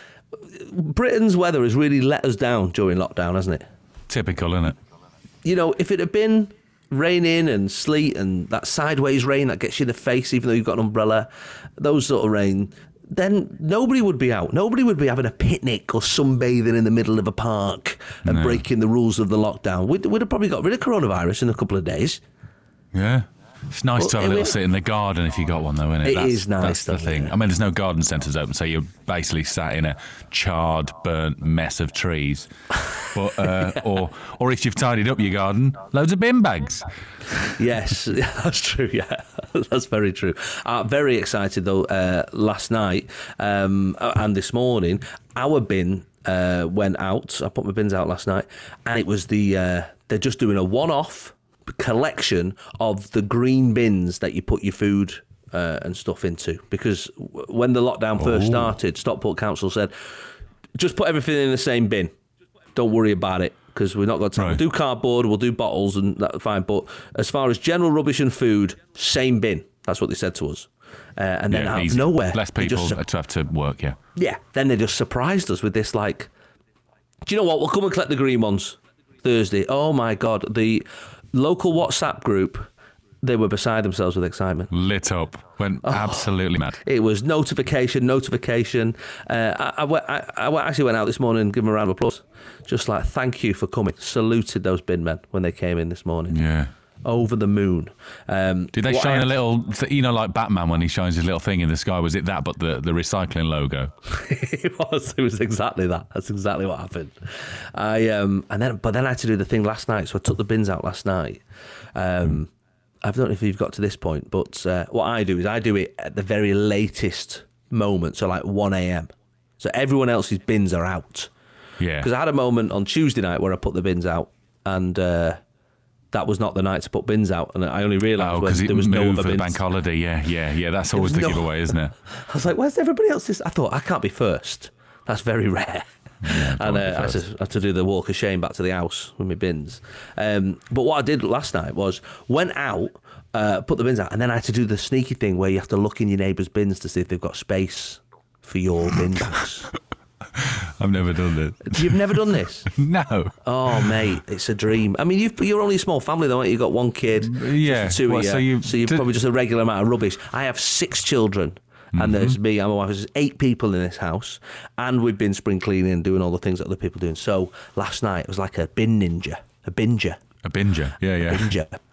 [laughs] Britain's weather has really let us down during lockdown, hasn't it? Typical, isn't it? You know, if it had been raining and sleet and that sideways rain that gets you in the face, even though you've got an umbrella, those sort of rain, then nobody would be out. Nobody would be having a picnic or sunbathing in the middle of a park and No. breaking the rules of the lockdown. We'd, we'd have probably got rid of coronavirus in a couple of days. Yeah. It's nice Well, to have a little sit in the garden if you got one, though, isn't it? It that's, is nice, That's the though, thing. yeah. I mean, there's no garden centres open, so you're basically sat in a charred, burnt mess of trees. But, uh, [laughs] or, or if you've tidied up your garden, loads of bin bags. Yes, [laughs] that's true. Yeah, [laughs] that's very true. Uh, very excited though. Uh, last night um, and this morning, our bin uh, went out. I put my bins out last night, and it was the uh, they're just doing a one-off collection of the green bins that you put your food. Uh, and stuff into because when the lockdown first Oh. started, Stockport Council said, just put everything in the same bin. Don't worry about it because we're not going to we'll do cardboard, we'll do bottles, and that's fine. But as far as general rubbish and food, same bin. That's what they said to us. Uh, and then Yeah, out easy. of nowhere, Less people just, to have to work, yeah. yeah. Then they just surprised us with this. Like, do you know what? We'll come and collect the green ones Thursday. Oh my god, the local WhatsApp group. They were beside themselves with excitement. Lit up. Went absolutely mad. It was notification, notification. Uh, I, I, I, I actually went out this morning and gave them a round of applause. Just like, thank you for coming. Saluted those bin men when they came in this morning. Yeah. Over the moon. Um, Did they I shine a little, th- you know, like Batman when he shines his little thing in the sky? Was it that, but the, the recycling logo? [laughs] it was. It was exactly that. That's exactly what happened. I um and then but then I had to do the thing last night, so I took the bins out last night. Um, I don't know if you've got to this point, but uh, what I do is I do it at the very latest moment, so like one a.m. So everyone else's bins are out. Yeah. Because I had a moment on Tuesday night where I put the bins out, and uh, that was not the night to put bins out, and I only realised Oh, when because it there was no other bins. bank holiday. Yeah, yeah, yeah. That's always the no- giveaway, isn't it? [laughs] I was like, where's everybody else's? I thought, I can't be first. That's very rare. [laughs] and uh, I, had to, I had to do the walk of shame back to the house with my bins. Um, but what I did last night was went out, uh, put the bins out, and then I had to do the sneaky thing where you have to look in your neighbour's bins to see if they've got space for your bin [laughs] bags. [laughs] I've never done it. You've never done this? [laughs] no. Oh, mate, it's a dream. I mean, you've, you're only a small family, though, aren't you? You've got one kid. Yeah. two Well, of you. so you- so you're probably just a regular amount of rubbish. I have six children. And there's mm-hmm. me and my wife. There's eight people in this house, and we've been spring cleaning and doing all the things that other people are doing. So last night it was like a bin ninja, a binger, A binger. Yeah, yeah. binger, [laughs]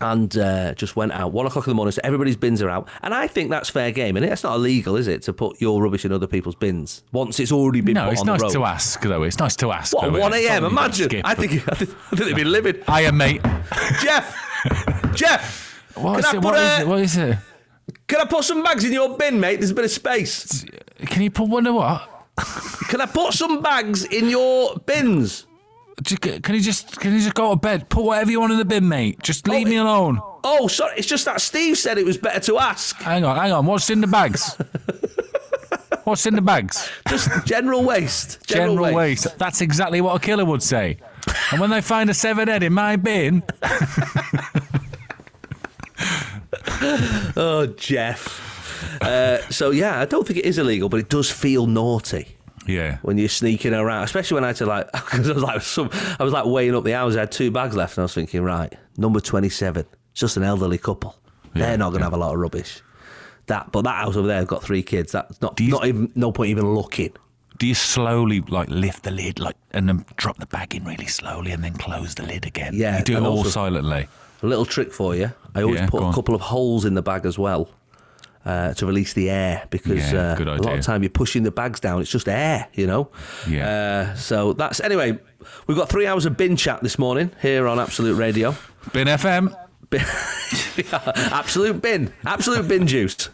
and uh, just went out one o'clock in the morning. So everybody's bins are out, and I think that's fair game. And it's not illegal, is it, to put your rubbish in other people's bins once it's already been No, put it's on nice the road? to ask, though. It's nice to ask. What, though, 1 isn't it? a.m.? Imagine. I think, I think, I think they'd be livid. I am, mate. Jeff! Jeff! What can is I it? put What a- is it? What is it? Can I put some bags in your bin, mate? There's a bit of space. Can you put one of what? Can I put some bags in your bins? Can you just can you just go to bed? Put whatever you want in the bin, mate. Just leave me alone. Oh, sorry. It's just that Steve said it was better to ask. Hang on, hang on. What's in the bags? What's in the bags? Just general waste. General, General waste. waste. That's exactly what a killer would say. And when they find a severed head in my bin, [laughs] Oh, Jeff. Uh, so yeah, I don't think it is illegal, but it does feel naughty yeah, when you're sneaking around, especially when I had to like, [laughs] because I was like, some, I was like weighing up the hours. I had two bags left, and I was thinking, right, number twenty-seven. It's just an elderly couple. Yeah, They're not going to yeah. have a lot of rubbish. That, but that house over there got three kids. That's not, you, not even, no point even looking. do you slowly like lift the lid, like, and then drop the bag in really slowly, and then close the lid again? Yeah, you do it all also- silently. A little trick for you. I always Yeah, put a on. couple of holes in the bag as well uh, to release the air because Yeah, uh, a lot of time you're pushing the bags down. It's just air, you know. Yeah. Uh, so that's anyway. We've got three hours of bin chat this morning here on Absolute Radio. Bin FM. [laughs] Absolute bin, absolute bin juice.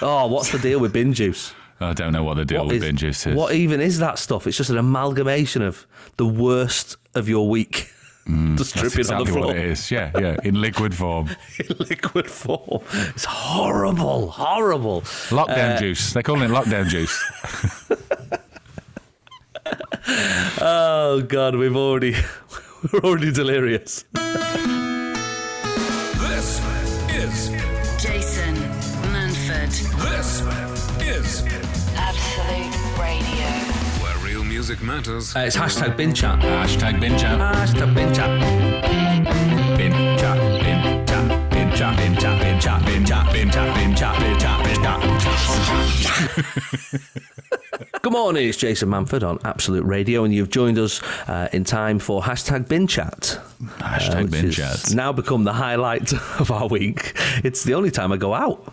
Oh, what's the deal with bin juice? I don't know what the deal What with is- bin juice is. What even is that stuff? It's just an amalgamation of the worst of your week. Just That's dripping on exactly the floor. what it is. Yeah, yeah, in liquid form. [laughs] in liquid form. It's horrible, horrible. Lockdown Uh, juice. They're calling it lockdown [laughs] juice. Oh God, we've already [laughs] we're already delirious. This is Jason Manford. this music matters. Uh, it's hashtag bin chat. Hashtag bin chat. Hashtag bin chat. Bin chat. Bin chat. Bin chat. Bin chat. Bin chat. Bin chat. Bin chat. Bin chat. Bin chat. Bin chat. [laughs] Good morning, it's Jason Manford on Absolute Radio, and you've joined us uh, in time for hashtag bin chat. Hashtag which bin has chat. Now become the highlight [laughs] of our week. It's the only time I go out.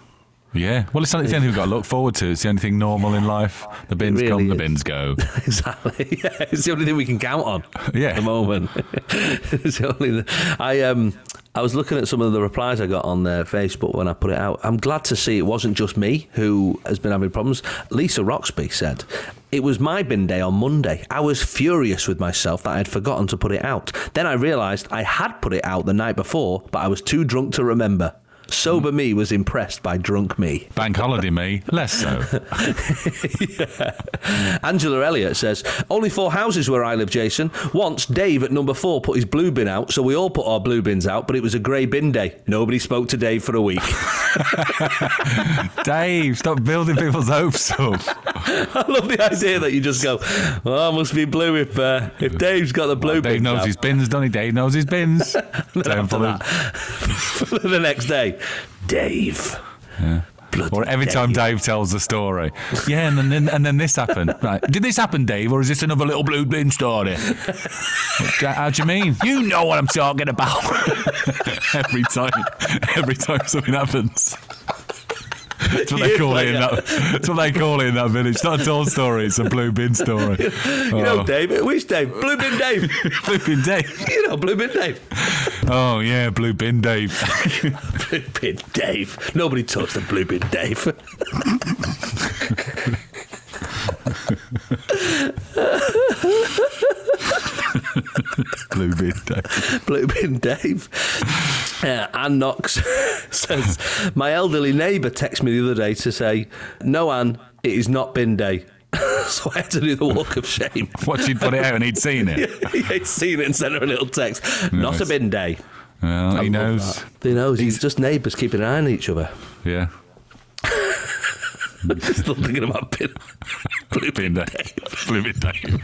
Yeah. Well, it's, it's the only thing we've got to look forward to. It's the only thing normal in life. The bins really come, the bins go. [laughs] exactly. [laughs] Yeah, it's the only thing we can count on. [laughs] Yeah. At the moment. it's the only. I um. I was looking at some of the replies I got on their Facebook when I put it out. I'm glad to see it wasn't just me who has been having problems. Lisa Roxby said, It was my bin day on Monday. I was furious with myself that I had forgotten to put it out. Then I realised I had put it out the night before, but I was too drunk to remember. Sober me was impressed by drunk me. Bank holiday me, less so. [laughs] Angela Elliott says, Only four houses where I live, Jason. Once, Dave at number four put his blue bin out, so we all put our blue bins out, but it was a grey bin day. Nobody spoke to Dave for a week. [laughs] Dave, stop building people's hopes up. [laughs] I love the idea that you just go, Well, I must be blue if uh, if Dave's got the blue bin. Dave knows out. his bins, don't he? Dave knows his bins. Then Time after for the next day, Dave. Or every time Dave tells the story. Yeah, and then and then this happened. [laughs] Right. Did this happen, Dave, or is this another little blue bin story? [laughs] How do you mean? You know what I'm talking about. [laughs] every time every time something happens. That's what [laughs] they call it in that that's what they call it in that village. It's not a tall story, it's a blue bin story. [laughs] You know, Oh. Dave. Which Dave? Blue bin Dave. [laughs] blue bin Dave. you know, blue bin Dave. Oh yeah, blue bin Dave. blue bin Dave. Nobody talks to blue bin Dave. Blue bin Dave. Blue bin Dave. Uh, Anne Knox [laughs] says, My elderly neighbour texted me the other day to say, No, Anne, it is not bin day. [laughs] so I had to do the walk of shame. [laughs] What she'd put it out and he'd seen it. He'd seen it and sent her a little text. Not a bin day. Well, I he knows. that. He knows. He's just neighbours keeping an eye on each other. Yeah. [laughs] Still thinking about bin. Blue bin Dave. Blue bin Dave.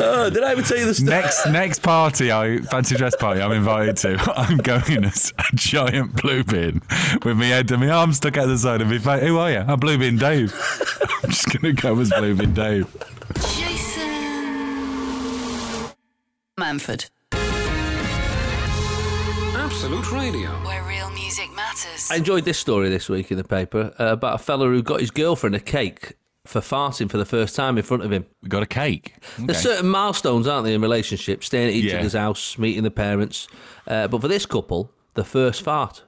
Oh, did I ever tell you the story? Next next party, I fancy dress party I'm invited to. [laughs] I'm going as a giant blue bin with my head and my arms stuck out the side of my face. Who are you? I'm Blue Bin Dave. [laughs] I'm just gonna go as Blue Bin Dave. Jason Manford. Absolute Radio. Where real music matters. I enjoyed this story this week in the paper uh, about a fella who got his girlfriend a cake for farting for the first time in front of him. We got a cake. There's certain milestones, aren't there, in relationships? Staying at each Yeah. other's house, meeting the parents. Uh, but for this couple, the first fart.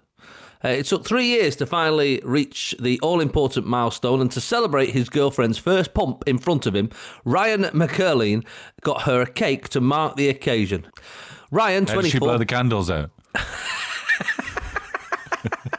Uh, it took three years to finally reach the all important milestone, and to celebrate his girlfriend's first pump in front of him, Ryan McCurleen got her a cake to mark the occasion. Ryan, How did she 24. blow the candles out? [laughs]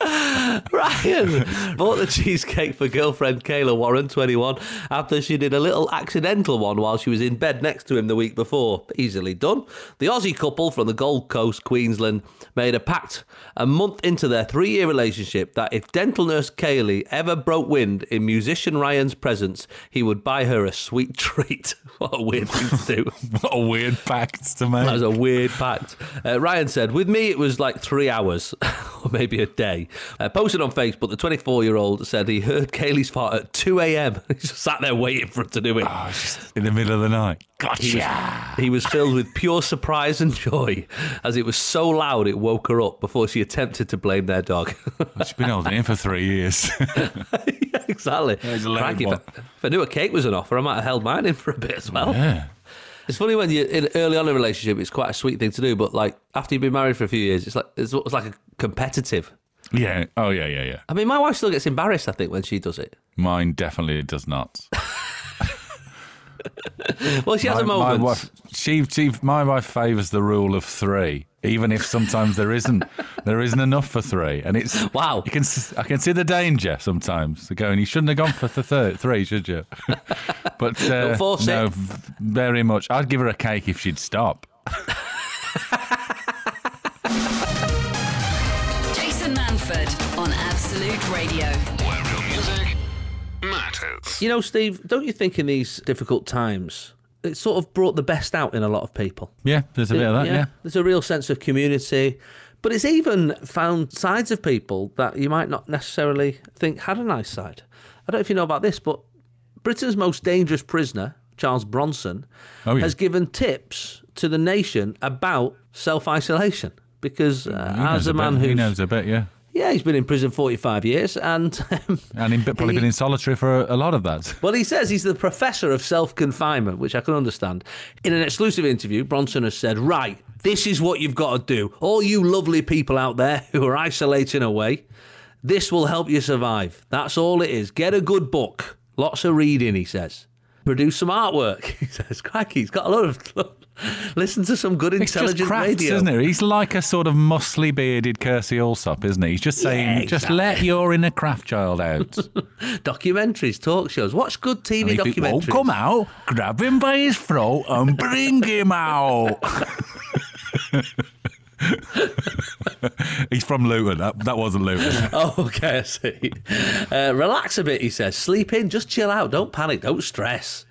[laughs] Ryan bought the cheesecake for girlfriend Kayla Warren, 21, after she did a little accidental one while she was in bed next to him the week before. Easily done. The Aussie couple from the Gold Coast, Queensland, made a pact a month into their three year relationship that if dental nurse Kaylee ever broke wind in musician Ryan's presence, he would buy her a sweet treat. [laughs] what a weird thing to do. [laughs] What a weird pact to make. That was a weird pact. Uh, Ryan said, with me, it was like three hours, or maybe a day. Uh, posted on Facebook, the 24 year old said he heard Kaylee's fart at 2 a.m. [laughs] He just sat there waiting for it to do it. in the middle of the night. He was, he was filled with pure surprise and joy as it was so loud it woke her up before she attempted to blame their dog. She's been holding in for three years. [laughs] [laughs] exactly. A loud Crikey, if, I, if I knew a cake was an offer, I might have held mine in for a bit as well. Yeah. It's funny when you're in early on in a relationship, it's quite a sweet thing to do, but like after you've been married for a few years, it's like it's, it's like a competitive. Yeah. Oh yeah, yeah, yeah. I mean, my wife still gets embarrassed, I think, when she does it. Mine definitely does not. [laughs] Well, she has my, a moment. My wife, she, she, my wife favours the rule of three, even if sometimes there isn't, there isn't enough for three, and it's wow. You can, I can see the danger sometimes. Going, you shouldn't have gone for the third, three, should you? [laughs] but uh, no, it. very much. I'd give her a cake if she'd stop. [laughs] Absolute Radio. Where real music matters. You know, Steve, don't you think in these difficult times, it sort of brought the best out in a lot of people? Yeah, there's a bit of that. Yeah. There's a real sense of community. But it's even found sides of people that you might not necessarily think had a nice side. I don't know if you know about this, but Britain's most dangerous prisoner, Charles Bronson, Oh, yeah. has given tips to the nation about self isolation. Because uh, as a man who knows a bit, yeah. Yeah, he's been in prison 45 years and um, And he's probably been in solitary for a, a lot of that. Well, he says he's the professor of self confinement, which I can understand. In an exclusive interview, Bronson has said, Right, this is what you've got to do. All you lovely people out there [laughs] who are isolating away, this will help you survive. That's all it is. Get a good book. Lots of reading, he says. Produce some artwork. [laughs] He says, Crikey, he's got a lot of. [laughs] Listen to some good, It's intelligent crafts, radio. isn't it? He's like a sort of muscly bearded Kirstie Allsopp, isn't he? He's just saying, Yeah, just let your inner craft child out. [laughs] Documentaries, talk shows. Watch good TV and if he oh, documentaries. won't come out, grab him by his throat and bring him out. [laughs] He's from Luton. That, that wasn't Luton. [laughs] Oh, okay, I see. Uh, relax a bit, he says. Sleep in, just chill out. Don't panic, don't stress.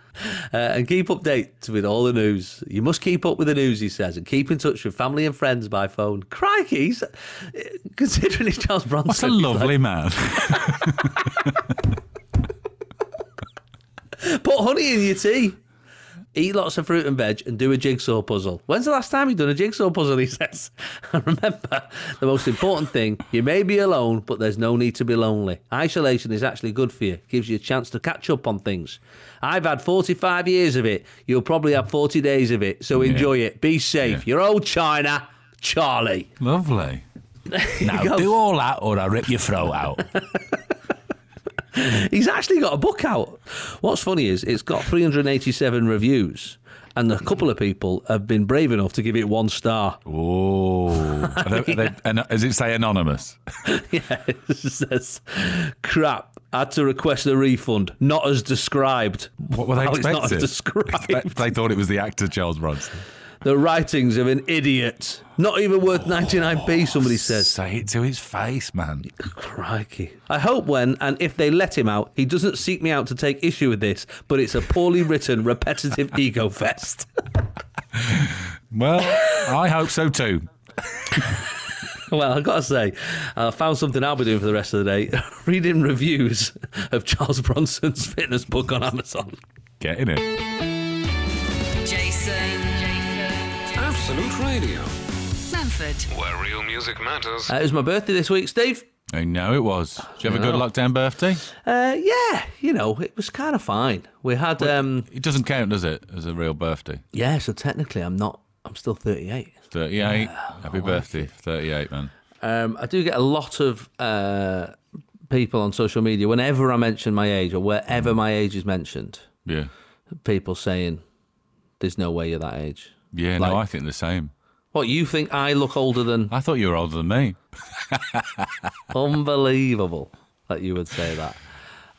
Uh, and keep updated with all the news. You must keep up with the news, he says, and keep in touch with family and friends by phone. Crikey, uh, considering he's Charles Bronson. What's a lovely like, man. [laughs] Put honey in your tea. Eat lots of fruit and veg and do a jigsaw puzzle. When's the last time you've done a jigsaw puzzle? He [laughs] says. And remember, the most important thing you may be alone, but there's no need to be lonely. Isolation is actually good for you, gives you a chance to catch up on things. I've had 45 years of it. You'll probably have 40 days of it. So enjoy it. Be safe. Your old China, Charlie. Lovely. [laughs] Now do all that or I'll rip your throat out. [laughs] [laughs] He's actually got a book out. What's funny is it's got 387 reviews, and a couple of people have been brave enough to give it one star. Oh. Are [laughs] they, are they, does it say anonymous? yeah, it says, crap. Had to request a refund, not as described. What were they Well, it's not as expecting? described. they thought it was the actor Charles Bronson. The writings of an idiot. Not even worth 99p, somebody says. Say it to his face, man. Crikey. I hope when and if they let him out, he doesn't seek me out to take issue with this, but it's a poorly written, repetitive [laughs] ego fest. [laughs] Well, I hope so too. [laughs] Well, I've got to say, I found something I'll be doing for the rest of the day reading reviews of Charles Bronson's fitness book on Amazon. Get in it. Absolute Radio, Manford. where real music matters. Uh, it was my birthday this week, Steve. I know it was. Did you have a good Yeah. lockdown birthday? Uh, yeah, you know, it was kind of fine. We had, um, It doesn't count, does it, as a real birthday? yeah, so technically I'm not, I'm still 38. 38. Happy birthday, 38, man. Um, I do get a lot of uh, people on social media whenever I mention my age or wherever my age is mentioned. Yeah. People saying, "There's no way you're that age." Yeah, Like- no, I think the same. What you think? I look older than? I thought you were older than me. [laughs] Unbelievable that you would say that.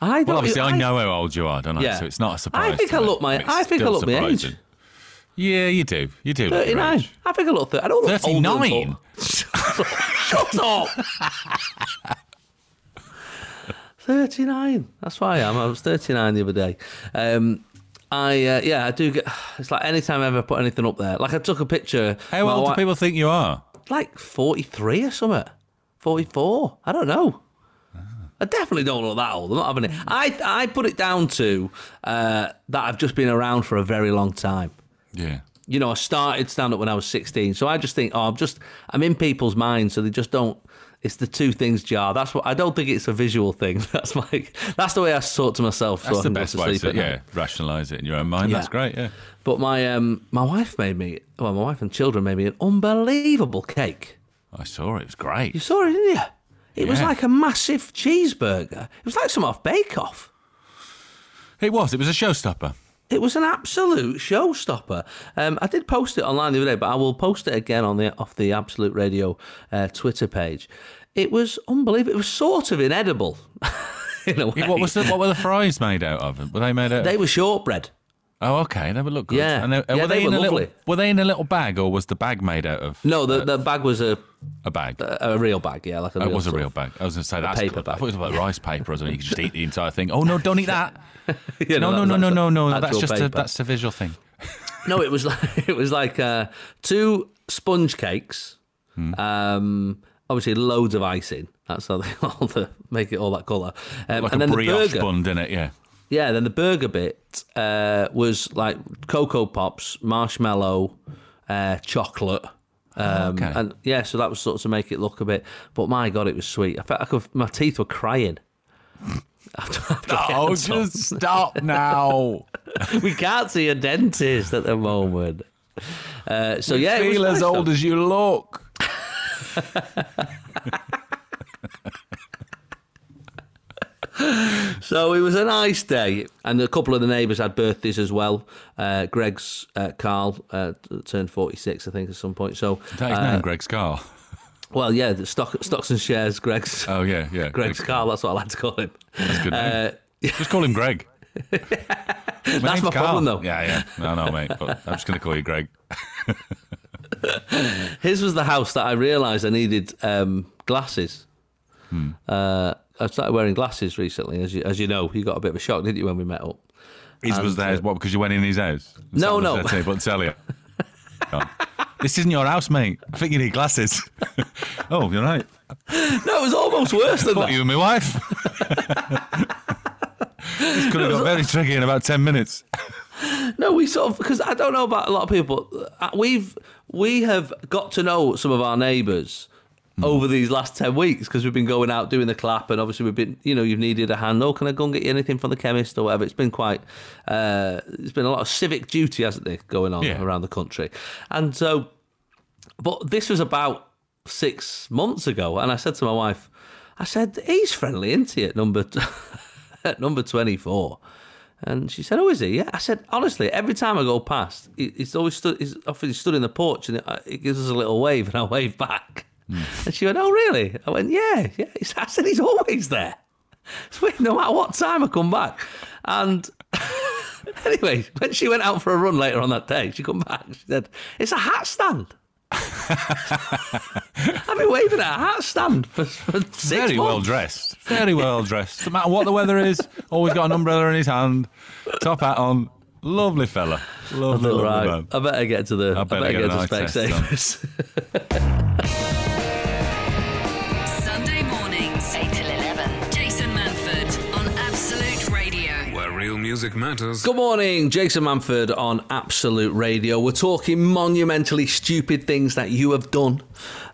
I. Well, obviously, I, I know how old you are, don't I? Yeah. So it's not a surprise. I think I look my- I think I look my age. Yeah, you do. You do. 39. I think I look. Th- I don't look older than 39? four- [laughs] Shut up. [laughs] 39. That's why I am. I was 39 the other day. Um, I uh, yeah, I do get. [sighs] It's like anytime I ever put anything up there. Like I took a picture. How old do people think you are? Like 43 or something. 44. I don't know. I definitely don't look that old. I'm not having it. I I put it down to uh, that I've just been around for a very long time. Yeah. You know, I started stand up when I was 16, so I just think, oh, I'm just I'm in people's minds, so they just don't. It's the two things jar. That's what I don't think it's a visual thing. [laughs] That's my that's the way I talk to myself. so I That's the best to way to yeah rationalise it in your own mind. Yeah. That's great. Yeah. But my um my wife made me well, my wife and children made me an unbelievable cake. I saw it. It was great. You saw it, didn't you? It was like a massive cheeseburger. It was like some off Bake Off. It was. It was a showstopper. It was an absolute showstopper. Um, I did post it online the other day, but I will post it again on the off the Absolute Radio uh, Twitter page. It was unbelievable. It was sort of inedible [laughs] in a way. What was the, what were the fries made out of? Were they made out? They were shortbread. Oh, okay. They would look good. Yeah. And they, Yeah, were they they, in were a little? lovely. Were they in a little bag, or was the bag made out of? No, the, the bag was a a bag. a, a real bag. Yeah, like a it was a real of- bag. I was going to say that's paper good. I thought it was like rice paper or something. You could just [laughs] eat the entire thing. Oh no! Don't eat that. [laughs] Yeah, no, no, no, no, no, no, no. That's just a, that's a visual thing. [laughs] No, it was like it was like uh, two sponge cakes Hmm. Um, obviously, loads of icing. That's how they all the make it all that colour. Um, Like and a then the brioche burger, bun, didn't it? Yeah. Yeah. Then the burger bit uh, was like cocoa pops, marshmallow, uh, chocolate. Um, Okay. And yeah, so that was sort of to make it look a bit. But my god, it was sweet. I felt like my teeth were crying. [laughs] After- after Oh, just stop [laughs] now. we can't see a dentist at the moment. Uh, so You yeah, it was feel as nice, old though. as you look. [laughs] [laughs] So it was a nice day, and a couple of the neighbours had birthdays as well. Uh, Greg's uh, Carl uh, turned forty six, I think, at some point. So Is that his uh, name, Greg Scar? Well, yeah, the stock, stocks and shares. Greg's. Oh yeah, yeah. Greg's Carl. That's what I like to call him. That's good name. Uh, [laughs] Just call him Greg. [laughs] That's my Carl. problem, though. Yeah, yeah. No, no, mate. But I'm just going to call you Greg. His was the house that I realised I needed um, glasses. Hmm. Uh, I started wearing glasses recently, as you, as you know. You got a bit of a shock, didn't you, when we met up? His was there. uh, What? Because you went in his house? No, no. Table and tell you. [laughs] Oh. This isn't your house, mate. I think you need glasses. [laughs] oh, you're right. No, it was almost worse than that. you and my wife. [laughs] this could have got very tricky in about ten minutes. No, we sort of because I don't know about a lot of people. uh, We've we have got to know some of our neighbours over these last ten weeks because we've been going out doing the clap, and obviously we've been, you know, you've needed a hand. Oh, can I go and get you anything from the chemist or whatever? It's been quite. Uh, it's been a lot of civic duty, hasn't there, going on Yeah. around the country, and so. But this was about six months ago, and I said to my wife, I said he's friendly, isn't he? At number [laughs] at number twenty four. And she said, "Oh, is he?" Yeah. I said, "Honestly, every time I go past, he- he's always stood. He's often stood in the porch, and uh, he gives us a little wave, and I wave back." Mm. And she went, "Oh, really?" I went, "Yeah, yeah." I said, "He's always there. [laughs] So no matter what time I come back." And [laughs] anyway, when she went out for a run later on that day, she come back. She said, "It's a hat stand." [laughs] I've been waving at a hat stand for, for six Very well dressed. Very well dressed. No matter what the weather is, always got an umbrella in his hand, top hat on. Lovely fella. Lovely, All lovely right, man. I better get to the. I better better, get get, to test Specsavers. Music matters. Good morning, Jason Manford on Absolute Radio. We're talking monumentally stupid things that you have done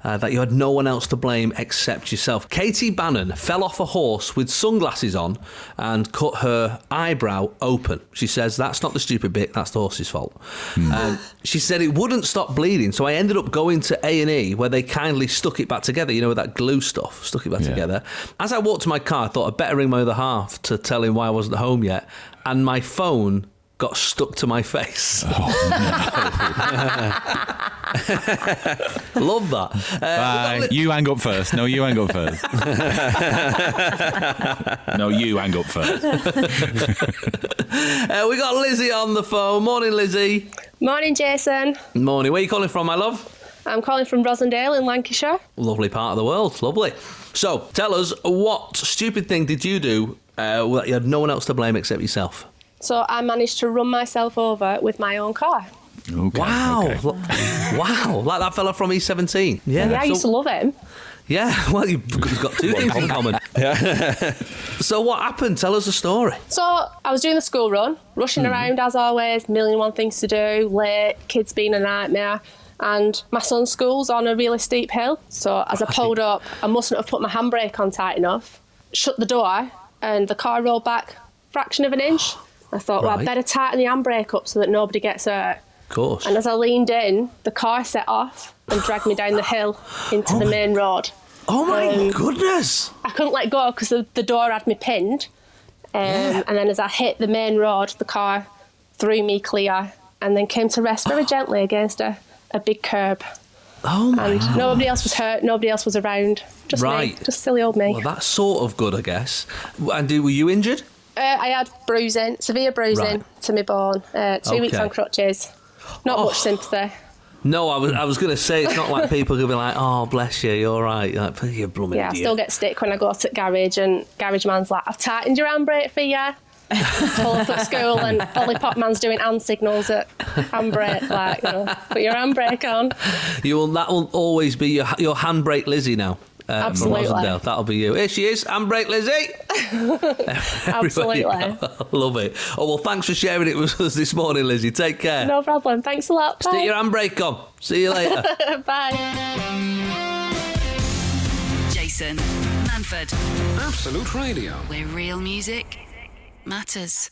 uh, that you had no one else to blame except yourself. Katie Bannon fell off a horse with sunglasses on and cut her eyebrow open. She says that's not the stupid bit, that's the horse's fault. Um, she said it wouldn't stop bleeding, so I ended up going to A and E where they kindly stuck it back together. You know, with that glue stuff, stuck it back Yeah. together. As I walked to my car, I thought I'd better ring my other half to tell him why I wasn't home yet, and my phone got stuck to my face. [laughs] [laughs] Love that. Uh, Bye. li- You hang up first. No, you hang up first. [laughs] no, you hang up first. uh, we got Lizzie on the phone. Morning, Lizzie. Morning, Jason. Morning. Where are you calling from, my love? I'm calling from Rossendale in Lancashire. Lovely part of the world. Lovely. So, tell us, what stupid thing did you do uh, that you had no one else to blame except yourself? So I managed to run myself over with my own car. Okay, wow. okay. Wow. Like that fella from E17. Yeah. Yeah, I used to love him. yeah. [laughs] Well, you've you've got two things in common. [laughs] Yeah. so, what happened? Tell us the story. So I was doing the school run, rushing Hmm. around as always, million and one things to do, late, kids being a nightmare. And my son's school's on a really steep hill. So as I pulled up, I mustn't have put my handbrake on tight enough, shut the door, and the car rolled back fraction of an inch. I thought, well, I Right. better tighten the handbrake up so that nobody gets hurt. Of course. And as I leaned in, the car set off and dragged me down the hill into the main road. Oh my Um, goodness. I couldn't let go because the, the door had me pinned. Um, And then as I hit the main road, the car threw me clear and then came to rest very gently against a, a big curb. Oh my And God. nobody else was hurt, nobody else was around. Just Right. me, just silly old me. Well, that's sort of good, I guess. And were you injured? Uh, I had bruising, severe bruising Right. to my bone, uh, two weeks on crutches. Not Oh. much sympathy. No, I was. I was going to say it's not like [laughs] people could be like, "Oh, bless you, you're all right." You're like, you're blooming Yeah, I still get stick when I go out to the garage and garage man's like, I've tightened your handbrake for you. Pull up at school and lollipop man's doing hand signals at handbrake, like, you know, put your handbrake on. You will. That will always be your your handbrake Lizzie now. Uh, from Absolutely. That'll be you. Here she is, handbrake Lizzie. [laughs] Absolutely. Everywhere you go. Love it. Oh well, thanks for sharing it with us this morning, Lizzie. Take care. No problem. Thanks a lot. Bye. Stick your handbrake on. See you later. [laughs] Bye. Jason Manford. Absolute Radio. Where real music matters.